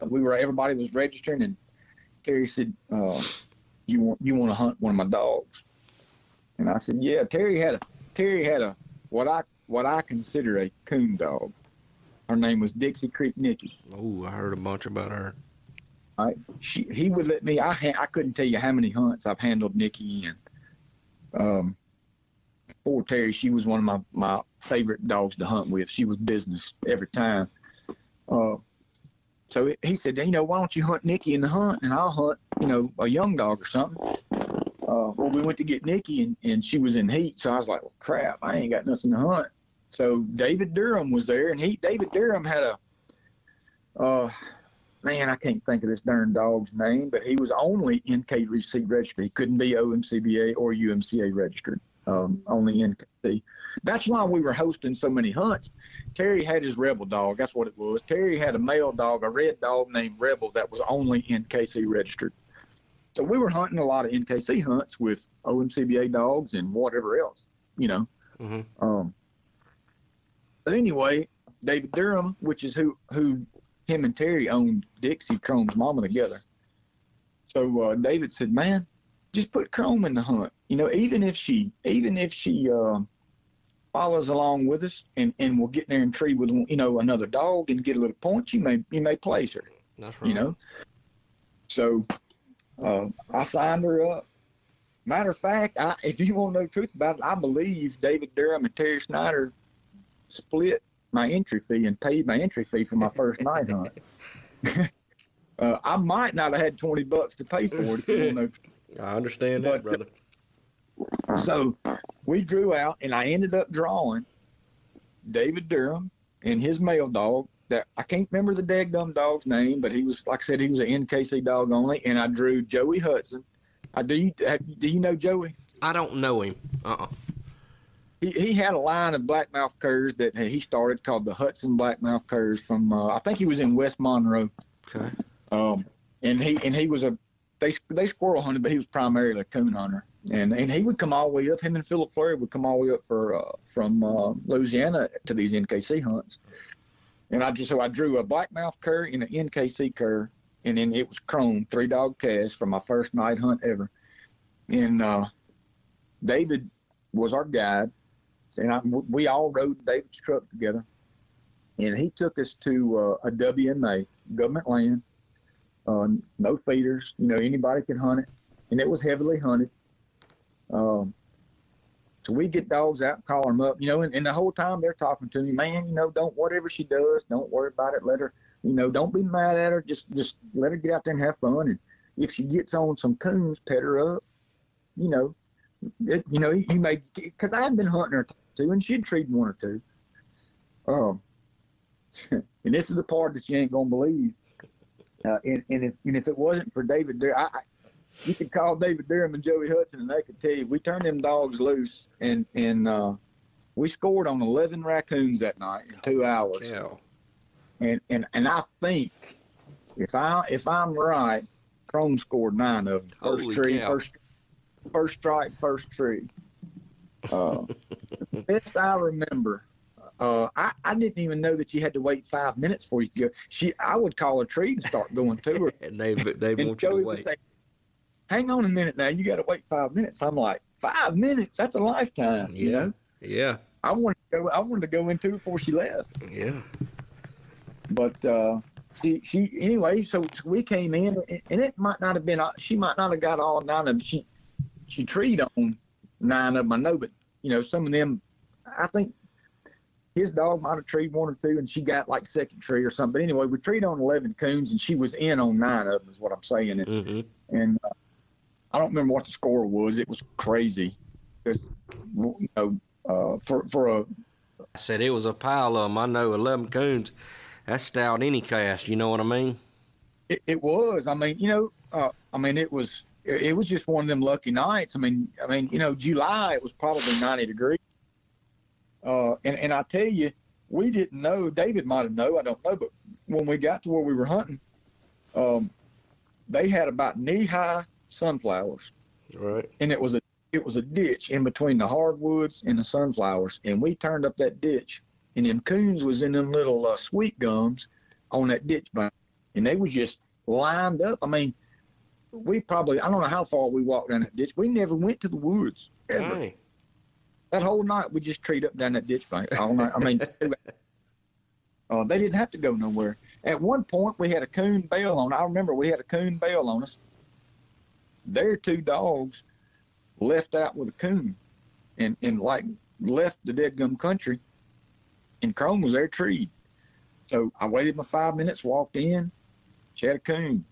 We were everybody was registering, and Terry said, uh, "You want you want to hunt one of my dogs?" And I said, yeah, Terry had a Terry had a what I what I consider a coon dog. Her name was Dixie Creek Nikki. Oh, I heard a bunch about her. I she he would let me. I ha- I couldn't tell you how many hunts I've handled Nikki in. um. Poor Terry, she was one of my my favorite dogs to hunt with. She was business every time. Uh, so he said, you know, why don't you hunt Nikki in the hunt, and I'll hunt, you know, a young dog or something. Uh, well, we went to get Nikki, and, and she was in heat, so I was like, well, crap, I ain't got nothing to hunt. So David Durham was there, and he David Durham had a, uh, man, I can't think of this darn dog's name, but he was only NKC registered. He couldn't be OMCBA or UMCA registered, um, only NKC. That's why we were hosting so many hunts. Terry had his rebel dog. That's what it was. Terry had a male dog, a red dog named Rebel that was only NKC registered. So we were hunting a lot of NKC hunts with OMCBA dogs and whatever else, you know. Mhm. Um, but anyway, David Durham, which is who who him and Terry owned Dixie Chrome's mama together. So uh, David said, "Man, just put Chrome in the hunt. You know, even if she even if she uh, follows along with us and and we'll get there and tree with you know another dog and get a little points, you may you may place her. That's right. You know. So uh, I signed her up. Matter of fact, I, if you want to know the truth about it, I believe David Durham and Terry Snyder split my entry fee and paid my entry fee for my first night hunt. uh, I might not have had 20 bucks to pay for it if you want to know I understand that, brother. So we drew out, and I ended up drawing David Durham and his male dog. That I can't remember the daggum dog's name, but he was like I said, he was an NKC dog only. And I drew Joey Hudson. I do. You, do you know Joey? I don't know him. Uh-uh. He, he had a line of blackmouth curs that he started called the Hudson Blackmouth Curs from uh, I think he was in West Monroe. Okay. Um, and he and he was a they they squirrel hunted, but he was primarily a coon hunter. And and he would come all the way up. Him and Philip Flurry would come all the way up for uh, from uh, Louisiana to these NKC hunts. And I just so I drew a blackmouth cur and an NKC cur, and then it was chrome three dog cast for my first night hunt ever. And uh, David was our guide, and I, we all rode David's truck together. And he took us to uh, a WMA government land uh, no feeders. You know, anybody could hunt it, and it was heavily hunted. Um, so we get dogs out, call them up, you know, and, and the whole time they're talking to me, man, you know, don't whatever she does, don't worry about it. Let her, you know, don't be mad at her. Just just let her get out there and have fun. And if she gets on some coons, pet her up. You know, it, you know, you may because I've been hunting her too, and she'd treated one or two. Um, and this is the part that you ain't gonna believe. Uh, and, and if and if it wasn't for David Durham, I, you could call David Durham and Joey Hudson, and they could tell you we turned them dogs loose, and and uh, we scored on 11 raccoons that night in two hours. Cow. And and and I think if I if I'm right, Chrome scored nine of them. First Holy tree, cow. first first strike, first tree. Uh, best I remember. Uh, I, I didn't even know that you had to wait five minutes before you could go. She, I would call a tree and start going to her. And they they And want you to wait. say, "Hang on a minute now. You got to wait five minutes." I'm like, five minutes? That's a lifetime. You know, Yeah. I wanted to go. I wanted to go into it before she left. Yeah. But uh, she, she anyway. So we came in, and it might not have been. She might not have got all nine of. She, she treed on nine of them. I know, but you know, some of them. I think his dog might have treed one or two, and she got like second tree or something. But anyway, we treed on eleven coons, and she was in on nine of them. Is what I'm saying. And, Mm-hmm. and uh, I don't remember what the score was. It was crazy. Just, you know, uh, for for a I said it was a pile of them. I know 11 coons. That's stout any cast. You know what I mean? It, it was. I mean, you know, uh, I mean, it was. It, was just one of them lucky nights. I mean, I mean, you know, July it was probably 90 degrees. Uh, and and I tell you, we didn't know. David might have known. I don't know. But when we got to where we were hunting, um, they had about knee high sunflowers, Right. and it was a it was a ditch in between the hardwoods and the sunflowers. And we turned up that ditch, and them coons was in them little uh, sweet gums on that ditch bank, and they was just lined up. I mean, we probably I don't know how far we walked down that ditch. We never went to the woods. ever. That whole night we just treed up down that ditch bank all night. I mean, uh, they didn't have to go nowhere. At one point we had a coon bail on. I remember we had a coon bail on us. Their two dogs left out with a coon, and and like left the dead gum country, and Chrome was there treed. So I waited my five minutes, walked in, she had a coon.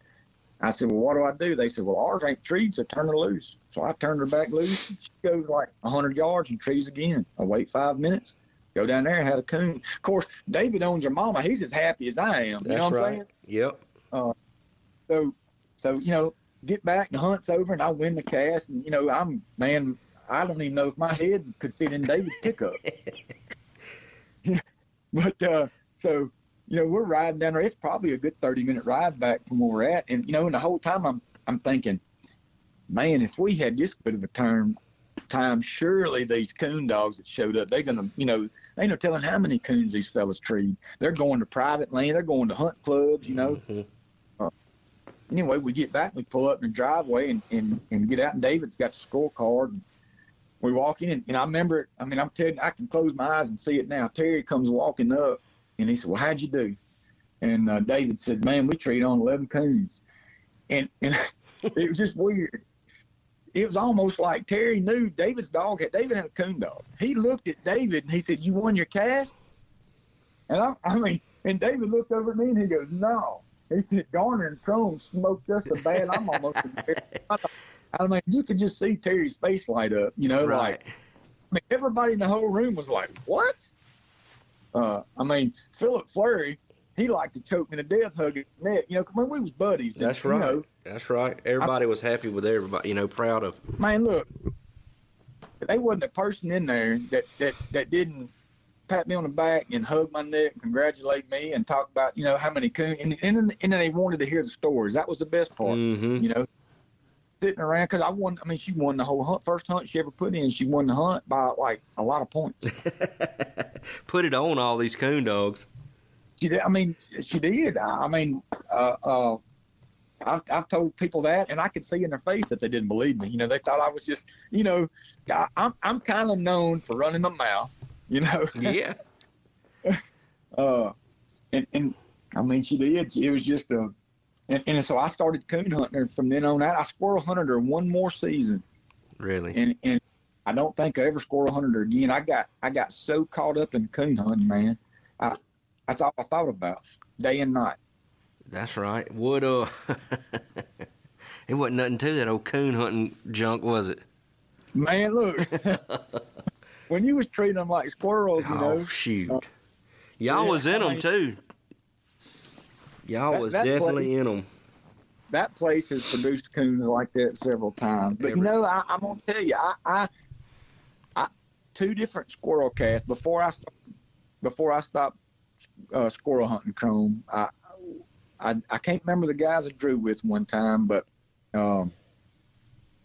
I said, Well, what do I do? They said, Well, ours ain't treed, so turn her loose. So I turned her back loose. She goes like 100 yards and trees again. I wait five minutes, go down there and had a coon. Of course, David owns her mama. He's as happy as I am. You That's know what I'm saying? Yep. So, so you know, get back, the hunt's over, and I win the cast. And, you know, I'm, man, I don't even know if my head could fit in David's pickup. but, uh, so, you know, we're riding down there. It's probably a good 30 minute ride back from where we're at. And, you know, and the whole time I'm, I'm thinking, man, if we had this good of a term time, surely these coon dogs that showed up, they're going to, you know, they ain't no telling how many coons these fellas treat. They're going to private land. They're going to hunt clubs, you know. Mhm. Anyway, we get back, we pull up in the driveway and, and, and get out, and David's got the scorecard. And we walk in, and, and I remember, it, I mean, I'm telling you, I can close my eyes and see it now. Terry comes walking up, and he said, Well, how'd you do? And uh, David said, Man, we treat on 11 coons. And, and it was just weird. It was almost like Terry knew David's dog had, David had a coon dog. He looked at David and he said, You won your cast? And I, I mean, and David looked over at me and he goes, No. He said, Garner and Chrome smoked us so bad, I'm almost embarrassed. I I mean, you could just see Terry's face light up, you know, right. like, I mean, everybody in the whole room was like, What? Uh, I mean, Philip Flurry, he liked to choke me to death, hug the neck, you know, when we was buddies. and, That's you right. know, That's right. Everybody was happy with everybody. You know, proud of. man, look, they wasn't a person in there that that that didn't pat me on the back and hug my neck, congratulate me, and talk about you know how many coon and and, and they wanted to hear the stories. That was the best part, Mm-hmm. you know. Sitting around because I won. I mean, she won the whole hunt, first hunt she ever put in. She won the hunt by like a lot of points. Put it on all these coon dogs. She did. I mean, she did. I mean, uh, uh, I've, I've told people that, and I could see in their face that they didn't believe me. You know, they thought I was just, you know, I, I'm I'm kind of known for running my mouth. You know. Yeah. Uh, and, and I mean, she did. It was just a, and, and so I started coon hunting her from then on out. I squirrel hunted her one more season, really. and and I don't think I ever squirrel hunted her again. I got I got so caught up in coon hunting, man. I that's all I thought about day and night. That's right. Would uh, it wasn't nothing to that old coon hunting junk, was it? Man, look, when you was treating them like squirrels, you oh know, shoot, uh, y'all yeah, was in them too. Y'all That- was that definitely place- in them. that place has produced coons like that several times. But Every- you know, I, I'm gonna tell you, I, I, I, two different squirrel casts before I, before I stopped uh, squirrel hunting coon. I, I, I can't remember the guys I drew with one time, but um,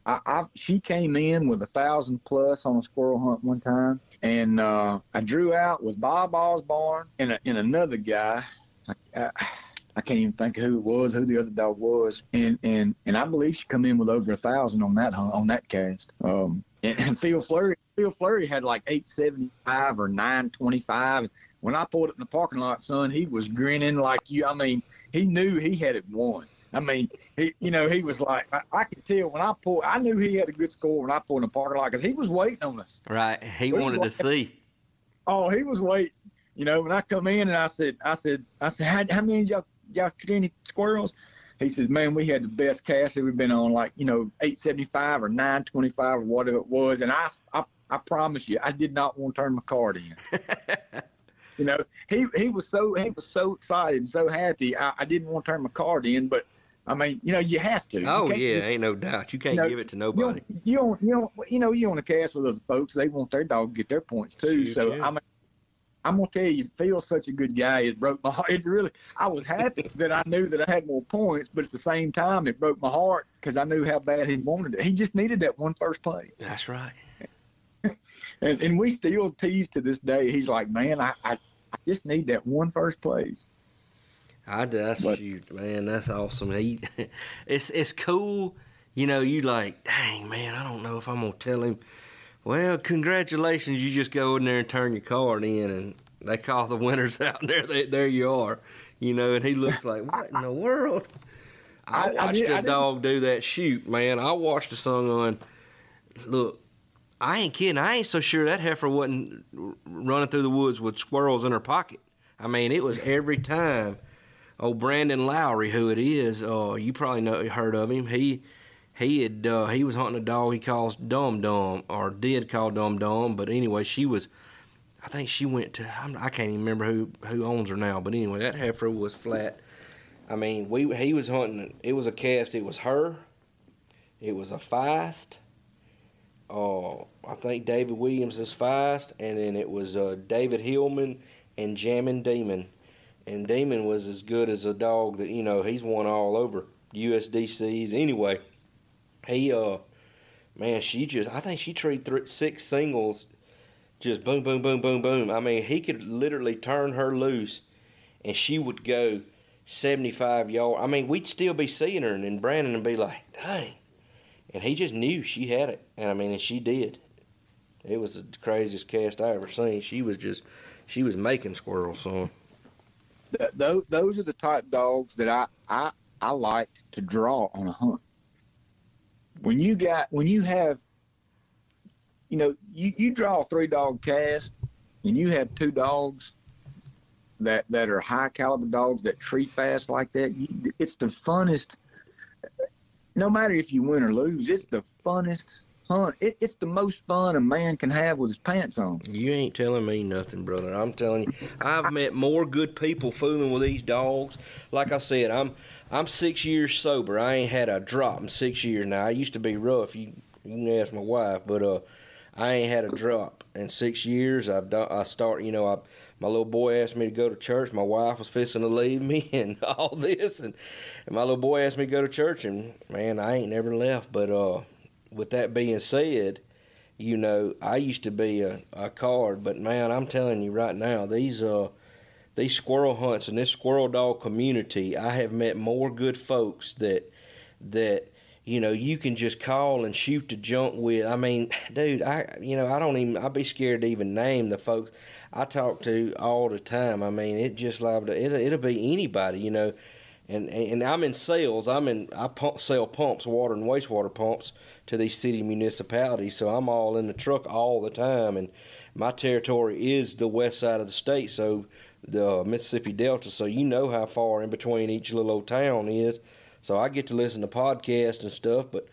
I, I she came in with a thousand plus on a squirrel hunt one time, and uh, I drew out with Bob Osborne and, a, and another guy. I, I, I can't even think of who it was, who the other dog was, and and and I believe she come in with over a thousand on that hunt, on that cast. Um, and, and Phil Flurry, Phil Flurry had like eight seventy five or nine twenty five. When I pulled up in the parking lot, son, he was grinning like you. I mean, he knew he had it won. I mean, he, you know, he was like, I, I could tell when I pulled, I knew he had a good score when I pulled in the parking lot because he was waiting on us. Right. He Where's wanted to see. Oh, he was waiting. You know, when I come in and I said, I said, I said, how, how many of y'all, y'all get any squirrels? He says, man, we had the best cast that we've been on, like, you know, 875 or 925 or whatever it was. And I, I, I promise you, I did not want to turn my card in. you know, he, he was so, he was so excited and so happy. I, I didn't want to turn my card in, but I mean, you know, you have to. You Oh yeah, just- ain't no doubt. You can't know, give it to nobody. you don't, you don't, you know, you want to cast with other folks. They want their dog to get their points too. Shoot, so yeah. I mean, I'm gonna tell you, Phil's such a good guy. It broke my heart. It really, I was happy that I knew that I had more points, but at the same time, it broke my heart because I knew how bad he wanted it. He just needed that one first place, That's right. and and we still tease to this day. He's like, man, I, I, I just need that one first place. I that's But- you, man. That's awesome. He, it's it's cool. You know, you like, dang man. I don't know if I'm gonna tell him Well, congratulations! You just go in there and turn your card in, and they call the winners out, and there, they, there you are. You know, and he looks like, what in the world? I, I- I watched did- a dog do that shoot, man. I watched a song on. Look, I ain't kidding. I ain't so sure that heifer wasn't running through the woods with squirrels in her pocket. I mean, it was every time. Oh, Brandon Lowry, who it is, uh, you probably know heard of him. He he had uh, he was hunting a dog he calls Dum Dum or did call Dum Dum, but anyway, she was. I think she went to. I'm, I can't even remember who who owns her now, but anyway, that heifer was flat. I mean, we he was hunting. It was a cast. It was her. It was a feist. Uh, I think David Williams is feist, and then it was uh, David Hillman and Jammin' Demon. And Demon was as good as a dog that you know he's won all over USDCs. Anyway, he uh, man, she just I think she treated three, six singles, just boom, boom, boom, boom, boom. I mean, he could literally turn her loose, and she would go 75 yards. I mean, we'd still be seeing her, and then Brandon would be like, dang. And he just knew she had it. And I mean, and she did. It was the craziest cast I ever seen. She was just, she was making squirrels. Th- those those are the type dogs that I I I like to draw on a hunt. When you got when you have, you know, you you draw a three dog cast, and you have two dogs that that are high caliber dogs that tree fast like that. You, it's the funnest. No matter if you win or lose, it's the funnest hunt. It, it's the most fun a man can have with his pants on. You ain't telling me nothing, brother. I'm telling you, I've met more good people fooling with these dogs. Like I said, I'm I'm six years sober. I ain't had a drop in six years now. I used to be rough. You you can ask my wife, but uh, I ain't had a drop in six years. I've done. I start. You know, I my little boy asked me to go to church. My wife was fixing to leave me, and all this, and, and my little boy asked me to go to church, and man, I ain't never left. But uh, with that being said you know, I used to be a, a card, but man, I'm telling you right now, these uh these squirrel hunts and this squirrel dog community, I have met more good folks that that you know you can just call and shoot the junk with. I mean, dude, I you know I don't even I'd be scared to even name the folks I talk to all the time. I mean, it just like it it'll be anybody, you know. And, and I'm in sales. I'm in. I pump, sell pumps, water and wastewater pumps to these city municipalities. So I'm all in the truck all the time, and my territory is the west side of the state, so the uh, Mississippi Delta. So you know how far in between each little old town is. So I get to listen to podcasts and stuff. But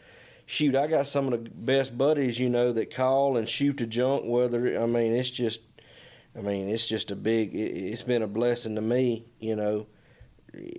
shoot, I got some of the best buddies, you know, that call and shoot the junk. Whether I mean, it's just, I mean, it's just a big. It, it's been a blessing to me, you know,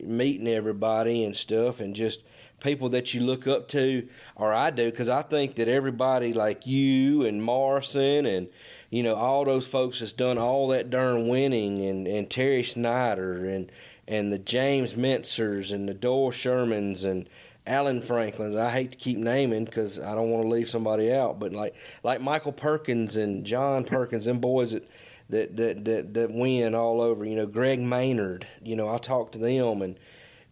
meeting everybody and stuff, and just people that you look up to, or I do, because I think that everybody like you and Morrison and you know all those folks that's done all that darn winning, and and Terry Snyder and and the James Mentzers and the Doyle Shermans and Alan Franklin's. I hate to keep naming because I don't want to leave somebody out, but like like Michael Perkins and John Perkins, them boys that. That, that that that win all over, you know. Greg Maynard, you know. I talked to them, and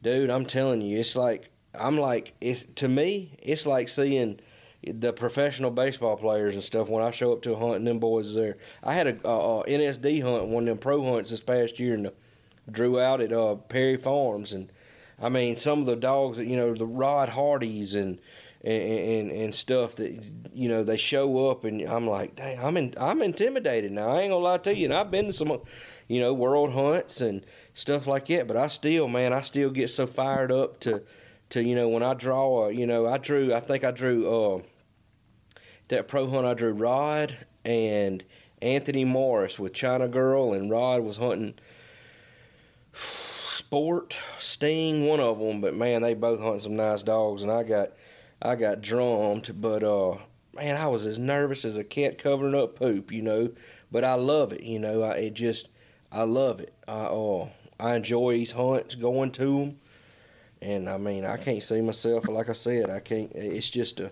dude, I'm telling you, it's like I'm like it's to me, it's like seeing the professional baseball players and stuff when I show up to a hunt and them boys there. I had a, a, a NSD hunt, one of them pro hunts this past year, and drew out at uh, Perry Farms, and I mean some of the dogs that you know the Rod Hardys and. And, and and stuff that you know they show up and I'm like, dang, I'm in, I'm intimidated now. I ain't gonna lie to you. And I've been to some, you know, world hunts and stuff like that. But I still, man, I still get so fired up to to you know when I draw a you know I drew I think I drew uh that pro hunt I drew Rod and Anthony Morris with China Girl and Rod was hunting Sport Sting one of them but man they both hunting some nice dogs and I got I got drummed but uh man I was as nervous as a cat covering up poop you know but I love it you know I it just I love it. I uh I enjoy these hunts going to them and I mean, I can't see myself. Like I said, I can't. It's just a,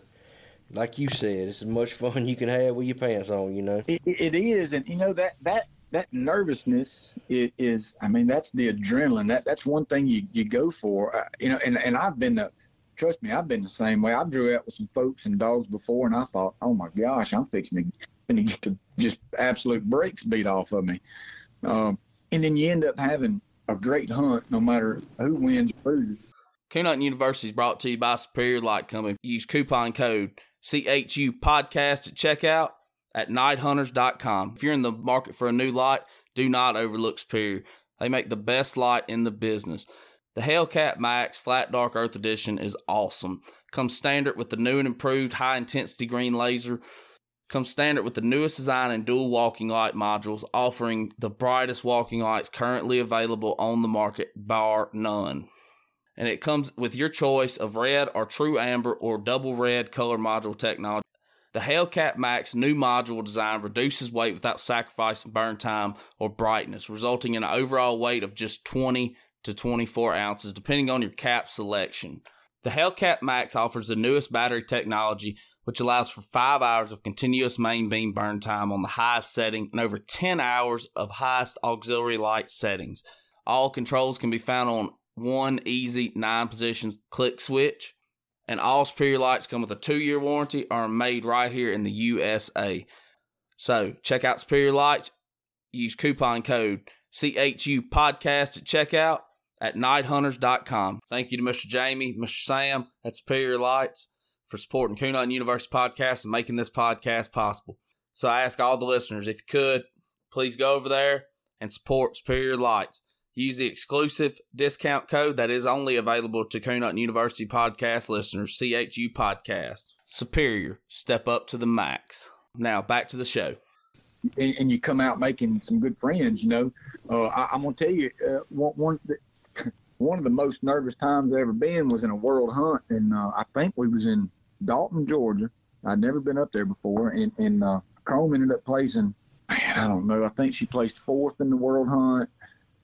like you said, it's as much fun you can have with your pants on. You know. It, it is, and you know that that that nervousness is, is I mean, that's the adrenaline. That that's one thing you you go for. Uh, you know, and and I've been to trust me, I've been the same way. I drew out with some folks and dogs before, and I thought, oh my gosh, I'm fixing to, get to just absolute breaks beat off of me. Um, and then you end up having a great hunt, no matter who wins or loses. Hunting University is brought to you by Superior Light Company. Use coupon code CHU podcast at checkout at nighthunters.com. If you're in the market for a new light, do not overlook Superior. They make the best light in the business. The Hellcat Max Flat Dark Earth Edition is awesome. Comes standard with the new and improved high intensity green laser. Comes standard with the newest design and dual walking light modules, offering the brightest walking lights currently available on the market, bar none. And it comes with your choice of red or true amber or double red color module technology. The Hellcat Max new module design reduces weight without sacrificing burn time or brightness, resulting in an overall weight of just 20 to 24 ounces, depending on your cap selection. The Hellcat Max offers the newest battery technology, which allows for five hours of continuous main beam burn time on the highest setting and over 10 hours of highest auxiliary light settings. All controls can be found on one easy nine positions click switch. And all Superior lights come with a two year warranty, are made right here in the USA. So check out Superior Lights. Use coupon code CHU podcast at checkout at nighthunters.com. Thank you to Mr. Jamie, Mr. Sam at Superior Lights for supporting Hunting University podcast and making this podcast possible. So I ask all the listeners, if you could, please go over there and support Superior Lights. Use the exclusive discount code that is only available to Coon University podcast listeners, CHU Podcast. Superior, step up to the max. Now back to the show. And, and you come out making some good friends, you know. Uh, I, am gonna tell you, uh, one, one one of the most nervous times I've ever been was in a world hunt, and uh, I think we was in Dalton, Georgia. I'd never been up there before, and and uh, Chrome ended up placing. Man, I don't know. I think she placed fourth in the world hunt.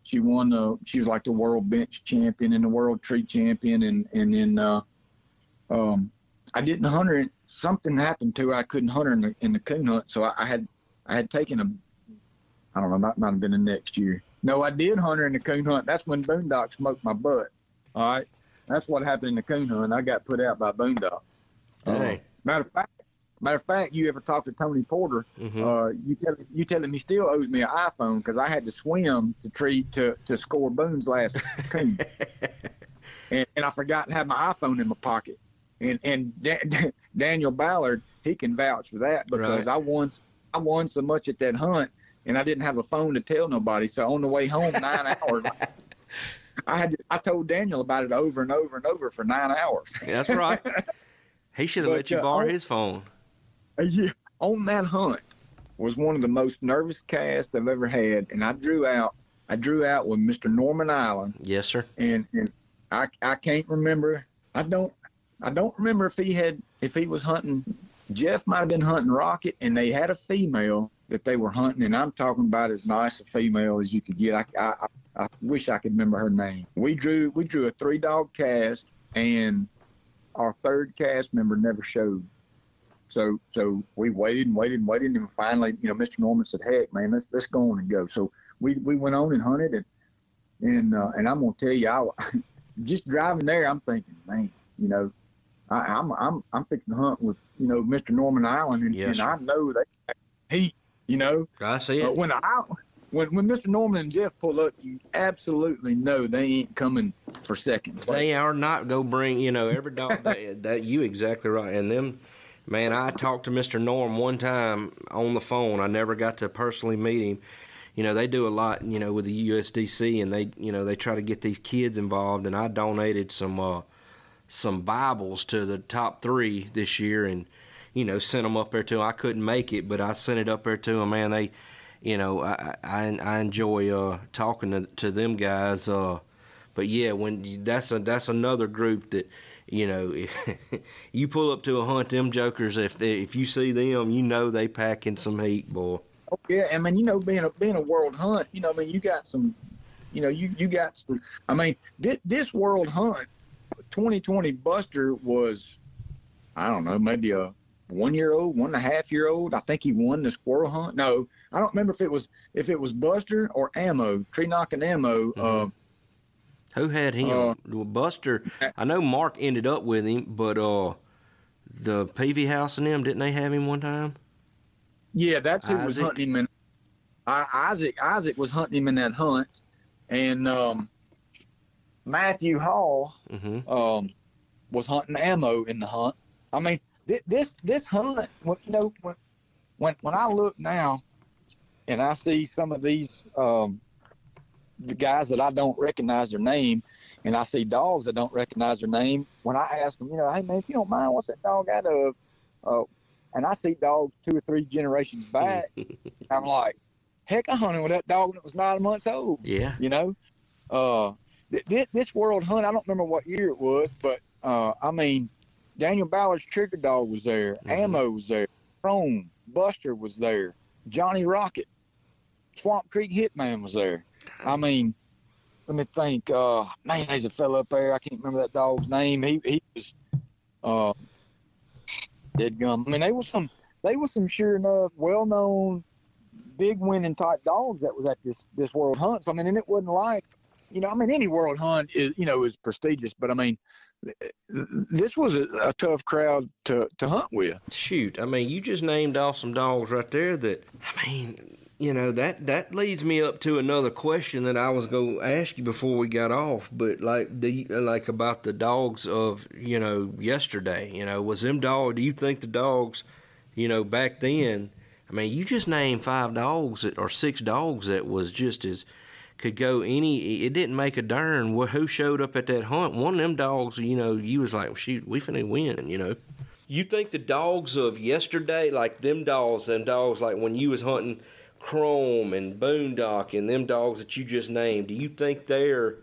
She won the. She was like the world bench champion and the world tree champion, and and then uh, um, I didn't hunt her. Something happened to her. I couldn't hunt her in the in the coon hunt, so I, I had I had taken a. I don't know. That might have been the next year. No, I did hunt her in the coon hunt. That's when Boondock smoked my butt. All right, that's what happened in the coon hunt. I got put out by Boondock. Hey. Uh, matter of fact, matter of fact, you ever talked to Tony Porter? Mhm. Uh, you tell you tell him he still owes me an iPhone because I had to swim to treat to to score Boone's last coon, and, and I forgot to have my iPhone in my pocket. And and Da- Daniel Ballard, he can vouch for that because Right. I won I won so much at that hunt, and I didn't have a phone to tell nobody. So on the way home, nine hours. I had to, I told Daniel about it over and over and over for nine hours. That's right. He should have let you uh, borrow on- his phone. Yeah, on that hunt was one of the most nervous casts I've ever had, and I drew out. I drew out with Mr. Norman Island, Yes, sir. and and I I can't remember. I don't I don't remember if he had if he was hunting. Jeff might have been hunting Rocket, and they had a female that they were hunting, and I'm talking about as nice a female as you could get. I I, I, I wish I could remember her name. We drew we drew a three dog cast, and our third cast member never showed. So so we waited and waited and waited, and finally, you know, Mr. Norman said, "Heck, man, let's let's go on and go." So we we went on and hunted, and and uh, and I'm gonna tell you, I just driving there, I'm thinking, man, you know, I, I'm I'm I'm fixing to hunt with you know Mr. Norman Island, and, Yes, and. I know they heat, you know. I see But it. when I when when Mr. Norman and Jeff pull up, you absolutely know they ain't coming for second. place. They are not go bring you know every dog that, that you exactly right and them man I talked to Mr. Norm one time on the phone I never got to personally meet him you know they do a lot you know with the USDC and they you know they try to get these kids involved and I donated some uh some Bibles to the top 3 this year and you know sent them up there to 'em. I couldn't make it but I sent it up there to them man they you know I I, I enjoy uh talking to, to them guys uh but yeah, when that's a that's another group that you know you pull up to a hunt, them jokers. If if you see them, you know they packing some heat, boy. Oh yeah, I mean, you know, being a being a world hunt, you know, I mean, you got some, you know, you you got some. I mean, this, this world hunt, 2020 Buster was, I don't know, maybe a one year old, one and a half year old. I think he won the squirrel hunt. No, I don't remember if it was if it was Buster or Ammo, tree knocking Ammo. Uh, Who had him? Uh, Buster. I know Mark ended up with him, but uh, the Peavy House and them didn't they have him one time? Yeah, that's who was hunting him. In, I, Isaac Isaac was hunting him in that hunt, and um, Matthew Hall Mm-hmm. um, was hunting ammo in the hunt. I mean, this this, this hunt, you know, when, when when I look now, and I see some of these um, the guys that I don't recognize their name, and I see dogs that don't recognize their name. When I ask them, you know, hey man, if you don't mind, what's that dog out of? Uh, and I see dogs two or three generations back. I'm like, heck, I hunted with that dog when it was nine months old Yeah. you know. Uh, th- th- this World Hunt, I don't remember what year it was, but uh, I mean, Daniel Ballard's Trigger Dog was there, Mhm. Ammo was there, Chrome, Buster was there, Johnny Rocket, Swamp Creek Hitman was there. I mean, let me think. Uh, man, there's a fella up there. I can't remember that dog's name. He he was uh, dead gum. I mean, they were some they were some sure enough well known big winning type dogs that was at this this world hunt. So I mean, and it wasn't like, you know, I mean, any world hunt is you know is prestigious, but I mean, this was a, a tough crowd to to hunt with. Shoot, I mean, you just named off some dogs right there that I mean, you know, that that leads me up to another question that I was going to ask you before we got off, but like the like about the dogs of, you know, yesterday, you know, was them dog do you think the dogs, you know, back then, I mean, you just named five dogs that or six dogs that was just as could go any. It didn't make a darn wh- who showed up at that hunt. One of them dogs, you know, you was like, shoot, we finna win, you know. You think the dogs of yesterday, like them dogs, them dogs, like when you was hunting Chrome and Boondock and them dogs that you just named, do you think they're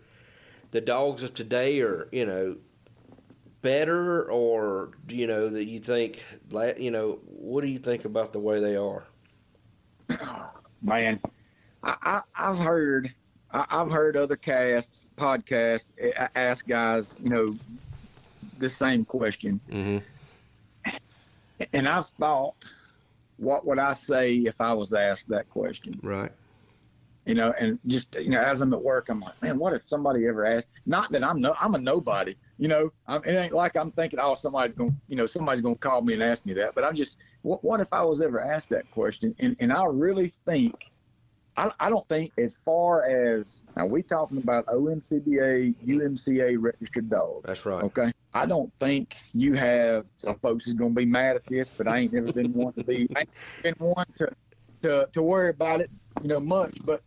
the dogs of today are, you know, better or you know that you think, you know, what do you think about the way they are? Man, I, I I've heard I, I've heard other casts podcasts ask guys, you know, the same question, Mm-hmm. and I've thought, what would I say if I was asked that question? Right. you know, and just you know, as I'm at work, I'm like, man, what if somebody ever asked? Not that I'm no, I'm a nobody, you know. I'm, it ain't like I'm thinking, oh, somebody's gonna, you know, somebody's gonna call me and ask me that. But I'm just, what, what if I was ever asked that question? And and I really think, I, I don't think as far as now we talking about OMCBA, UMCA registered dogs. That's right. Okay. I don't think you have some folks is gonna be mad at this, but I ain't never been one to be I ain't been one to to to worry about it, you know, much. But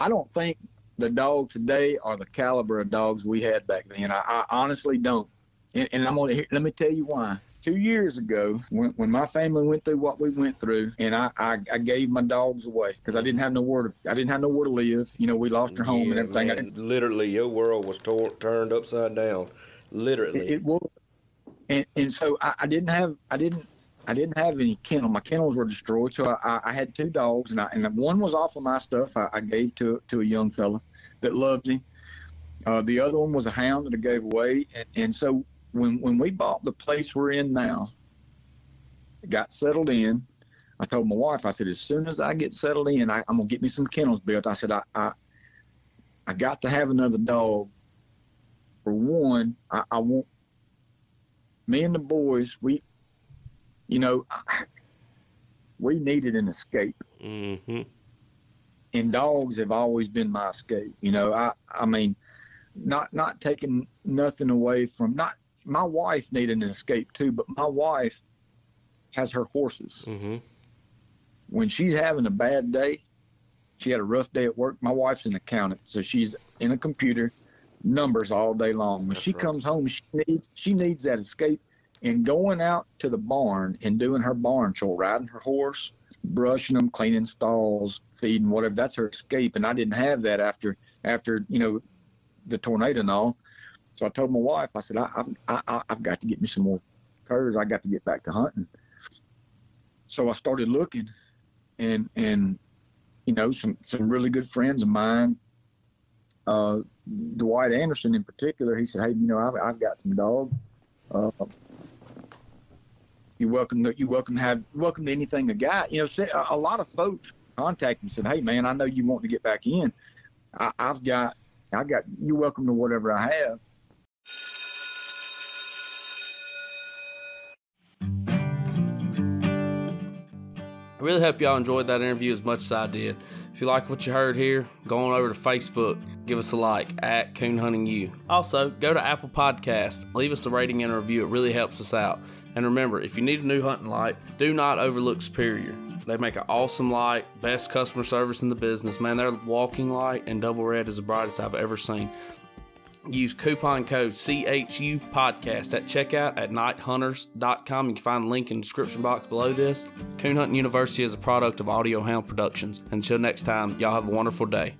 I don't think the dogs today are the caliber of dogs we had back then. I, I honestly don't. And, and I'm gonna let me tell you why. Two years ago, when, when my family went through what we went through, and I, I, I gave my dogs away because I didn't have nowhere to I didn't have nowhere to live. You know, we lost our home and Yeah, everything. I man, didn't literally, your world was tor- turned upside down. Literally. It, it was, and and so I, I didn't have I didn't I didn't have any kennel. My kennels were destroyed, so I, I, I had two dogs, and I, and one was off of my stuff. I, I gave to to a young fella that loved him. Uh, the other one was a hound that I gave away, and, and so when when we bought the place we're in now, got settled in. I told my wife, I said, as soon as I get settled in, I, I'm gonna get me some kennels built. I said, I, I, I got to have another dog. For one, I, I want me and the boys. We, you know, we needed an escape, mm-hmm. and dogs have always been my escape. You know, I, I mean, not not taking nothing away from not. My wife needed an escape too, but my wife has her horses. Mm-hmm. when she's having a bad day, she had a rough day at work. My wife's an accountant, so she's in a computer, numbers all day long. When That's she right. comes home, she needs she needs that escape. And going out to the barn and doing her barn chore, riding her horse, brushing them, cleaning stalls, feeding whatever. That's her escape. And I didn't have that after after you know the tornado and all. So I told my wife, I said, I, I, I, I've got to get me some more curs. I got to get back to hunting. So I started looking, and and you know some some really good friends of mine uh dwight anderson in particular he said hey you know i've, I've got some dogs uh you welcome to you welcome to have welcome to anything a guy you know a, lot of folks contacted me and said hey man i know you want to get back in I, i've got I got you're welcome to whatever I have. I really hope y'all enjoyed that interview as much as I did. If you like what you heard here, go on over to Facebook, give us a like at Coon Hunting You. Also, go to Apple Podcasts, leave us a rating and a review. It really helps us out. And remember, if you need a new hunting light, do not overlook Superior. They make an awesome light, best customer service in the business. Man, their walking light and double red is the brightest I've ever seen. Use coupon code CHU podcast at checkout at nighthunters.com. You can find the link in the description box below this. Coon Hunting University is a product of Audio Hound Productions. Until next time, y'all have a wonderful day.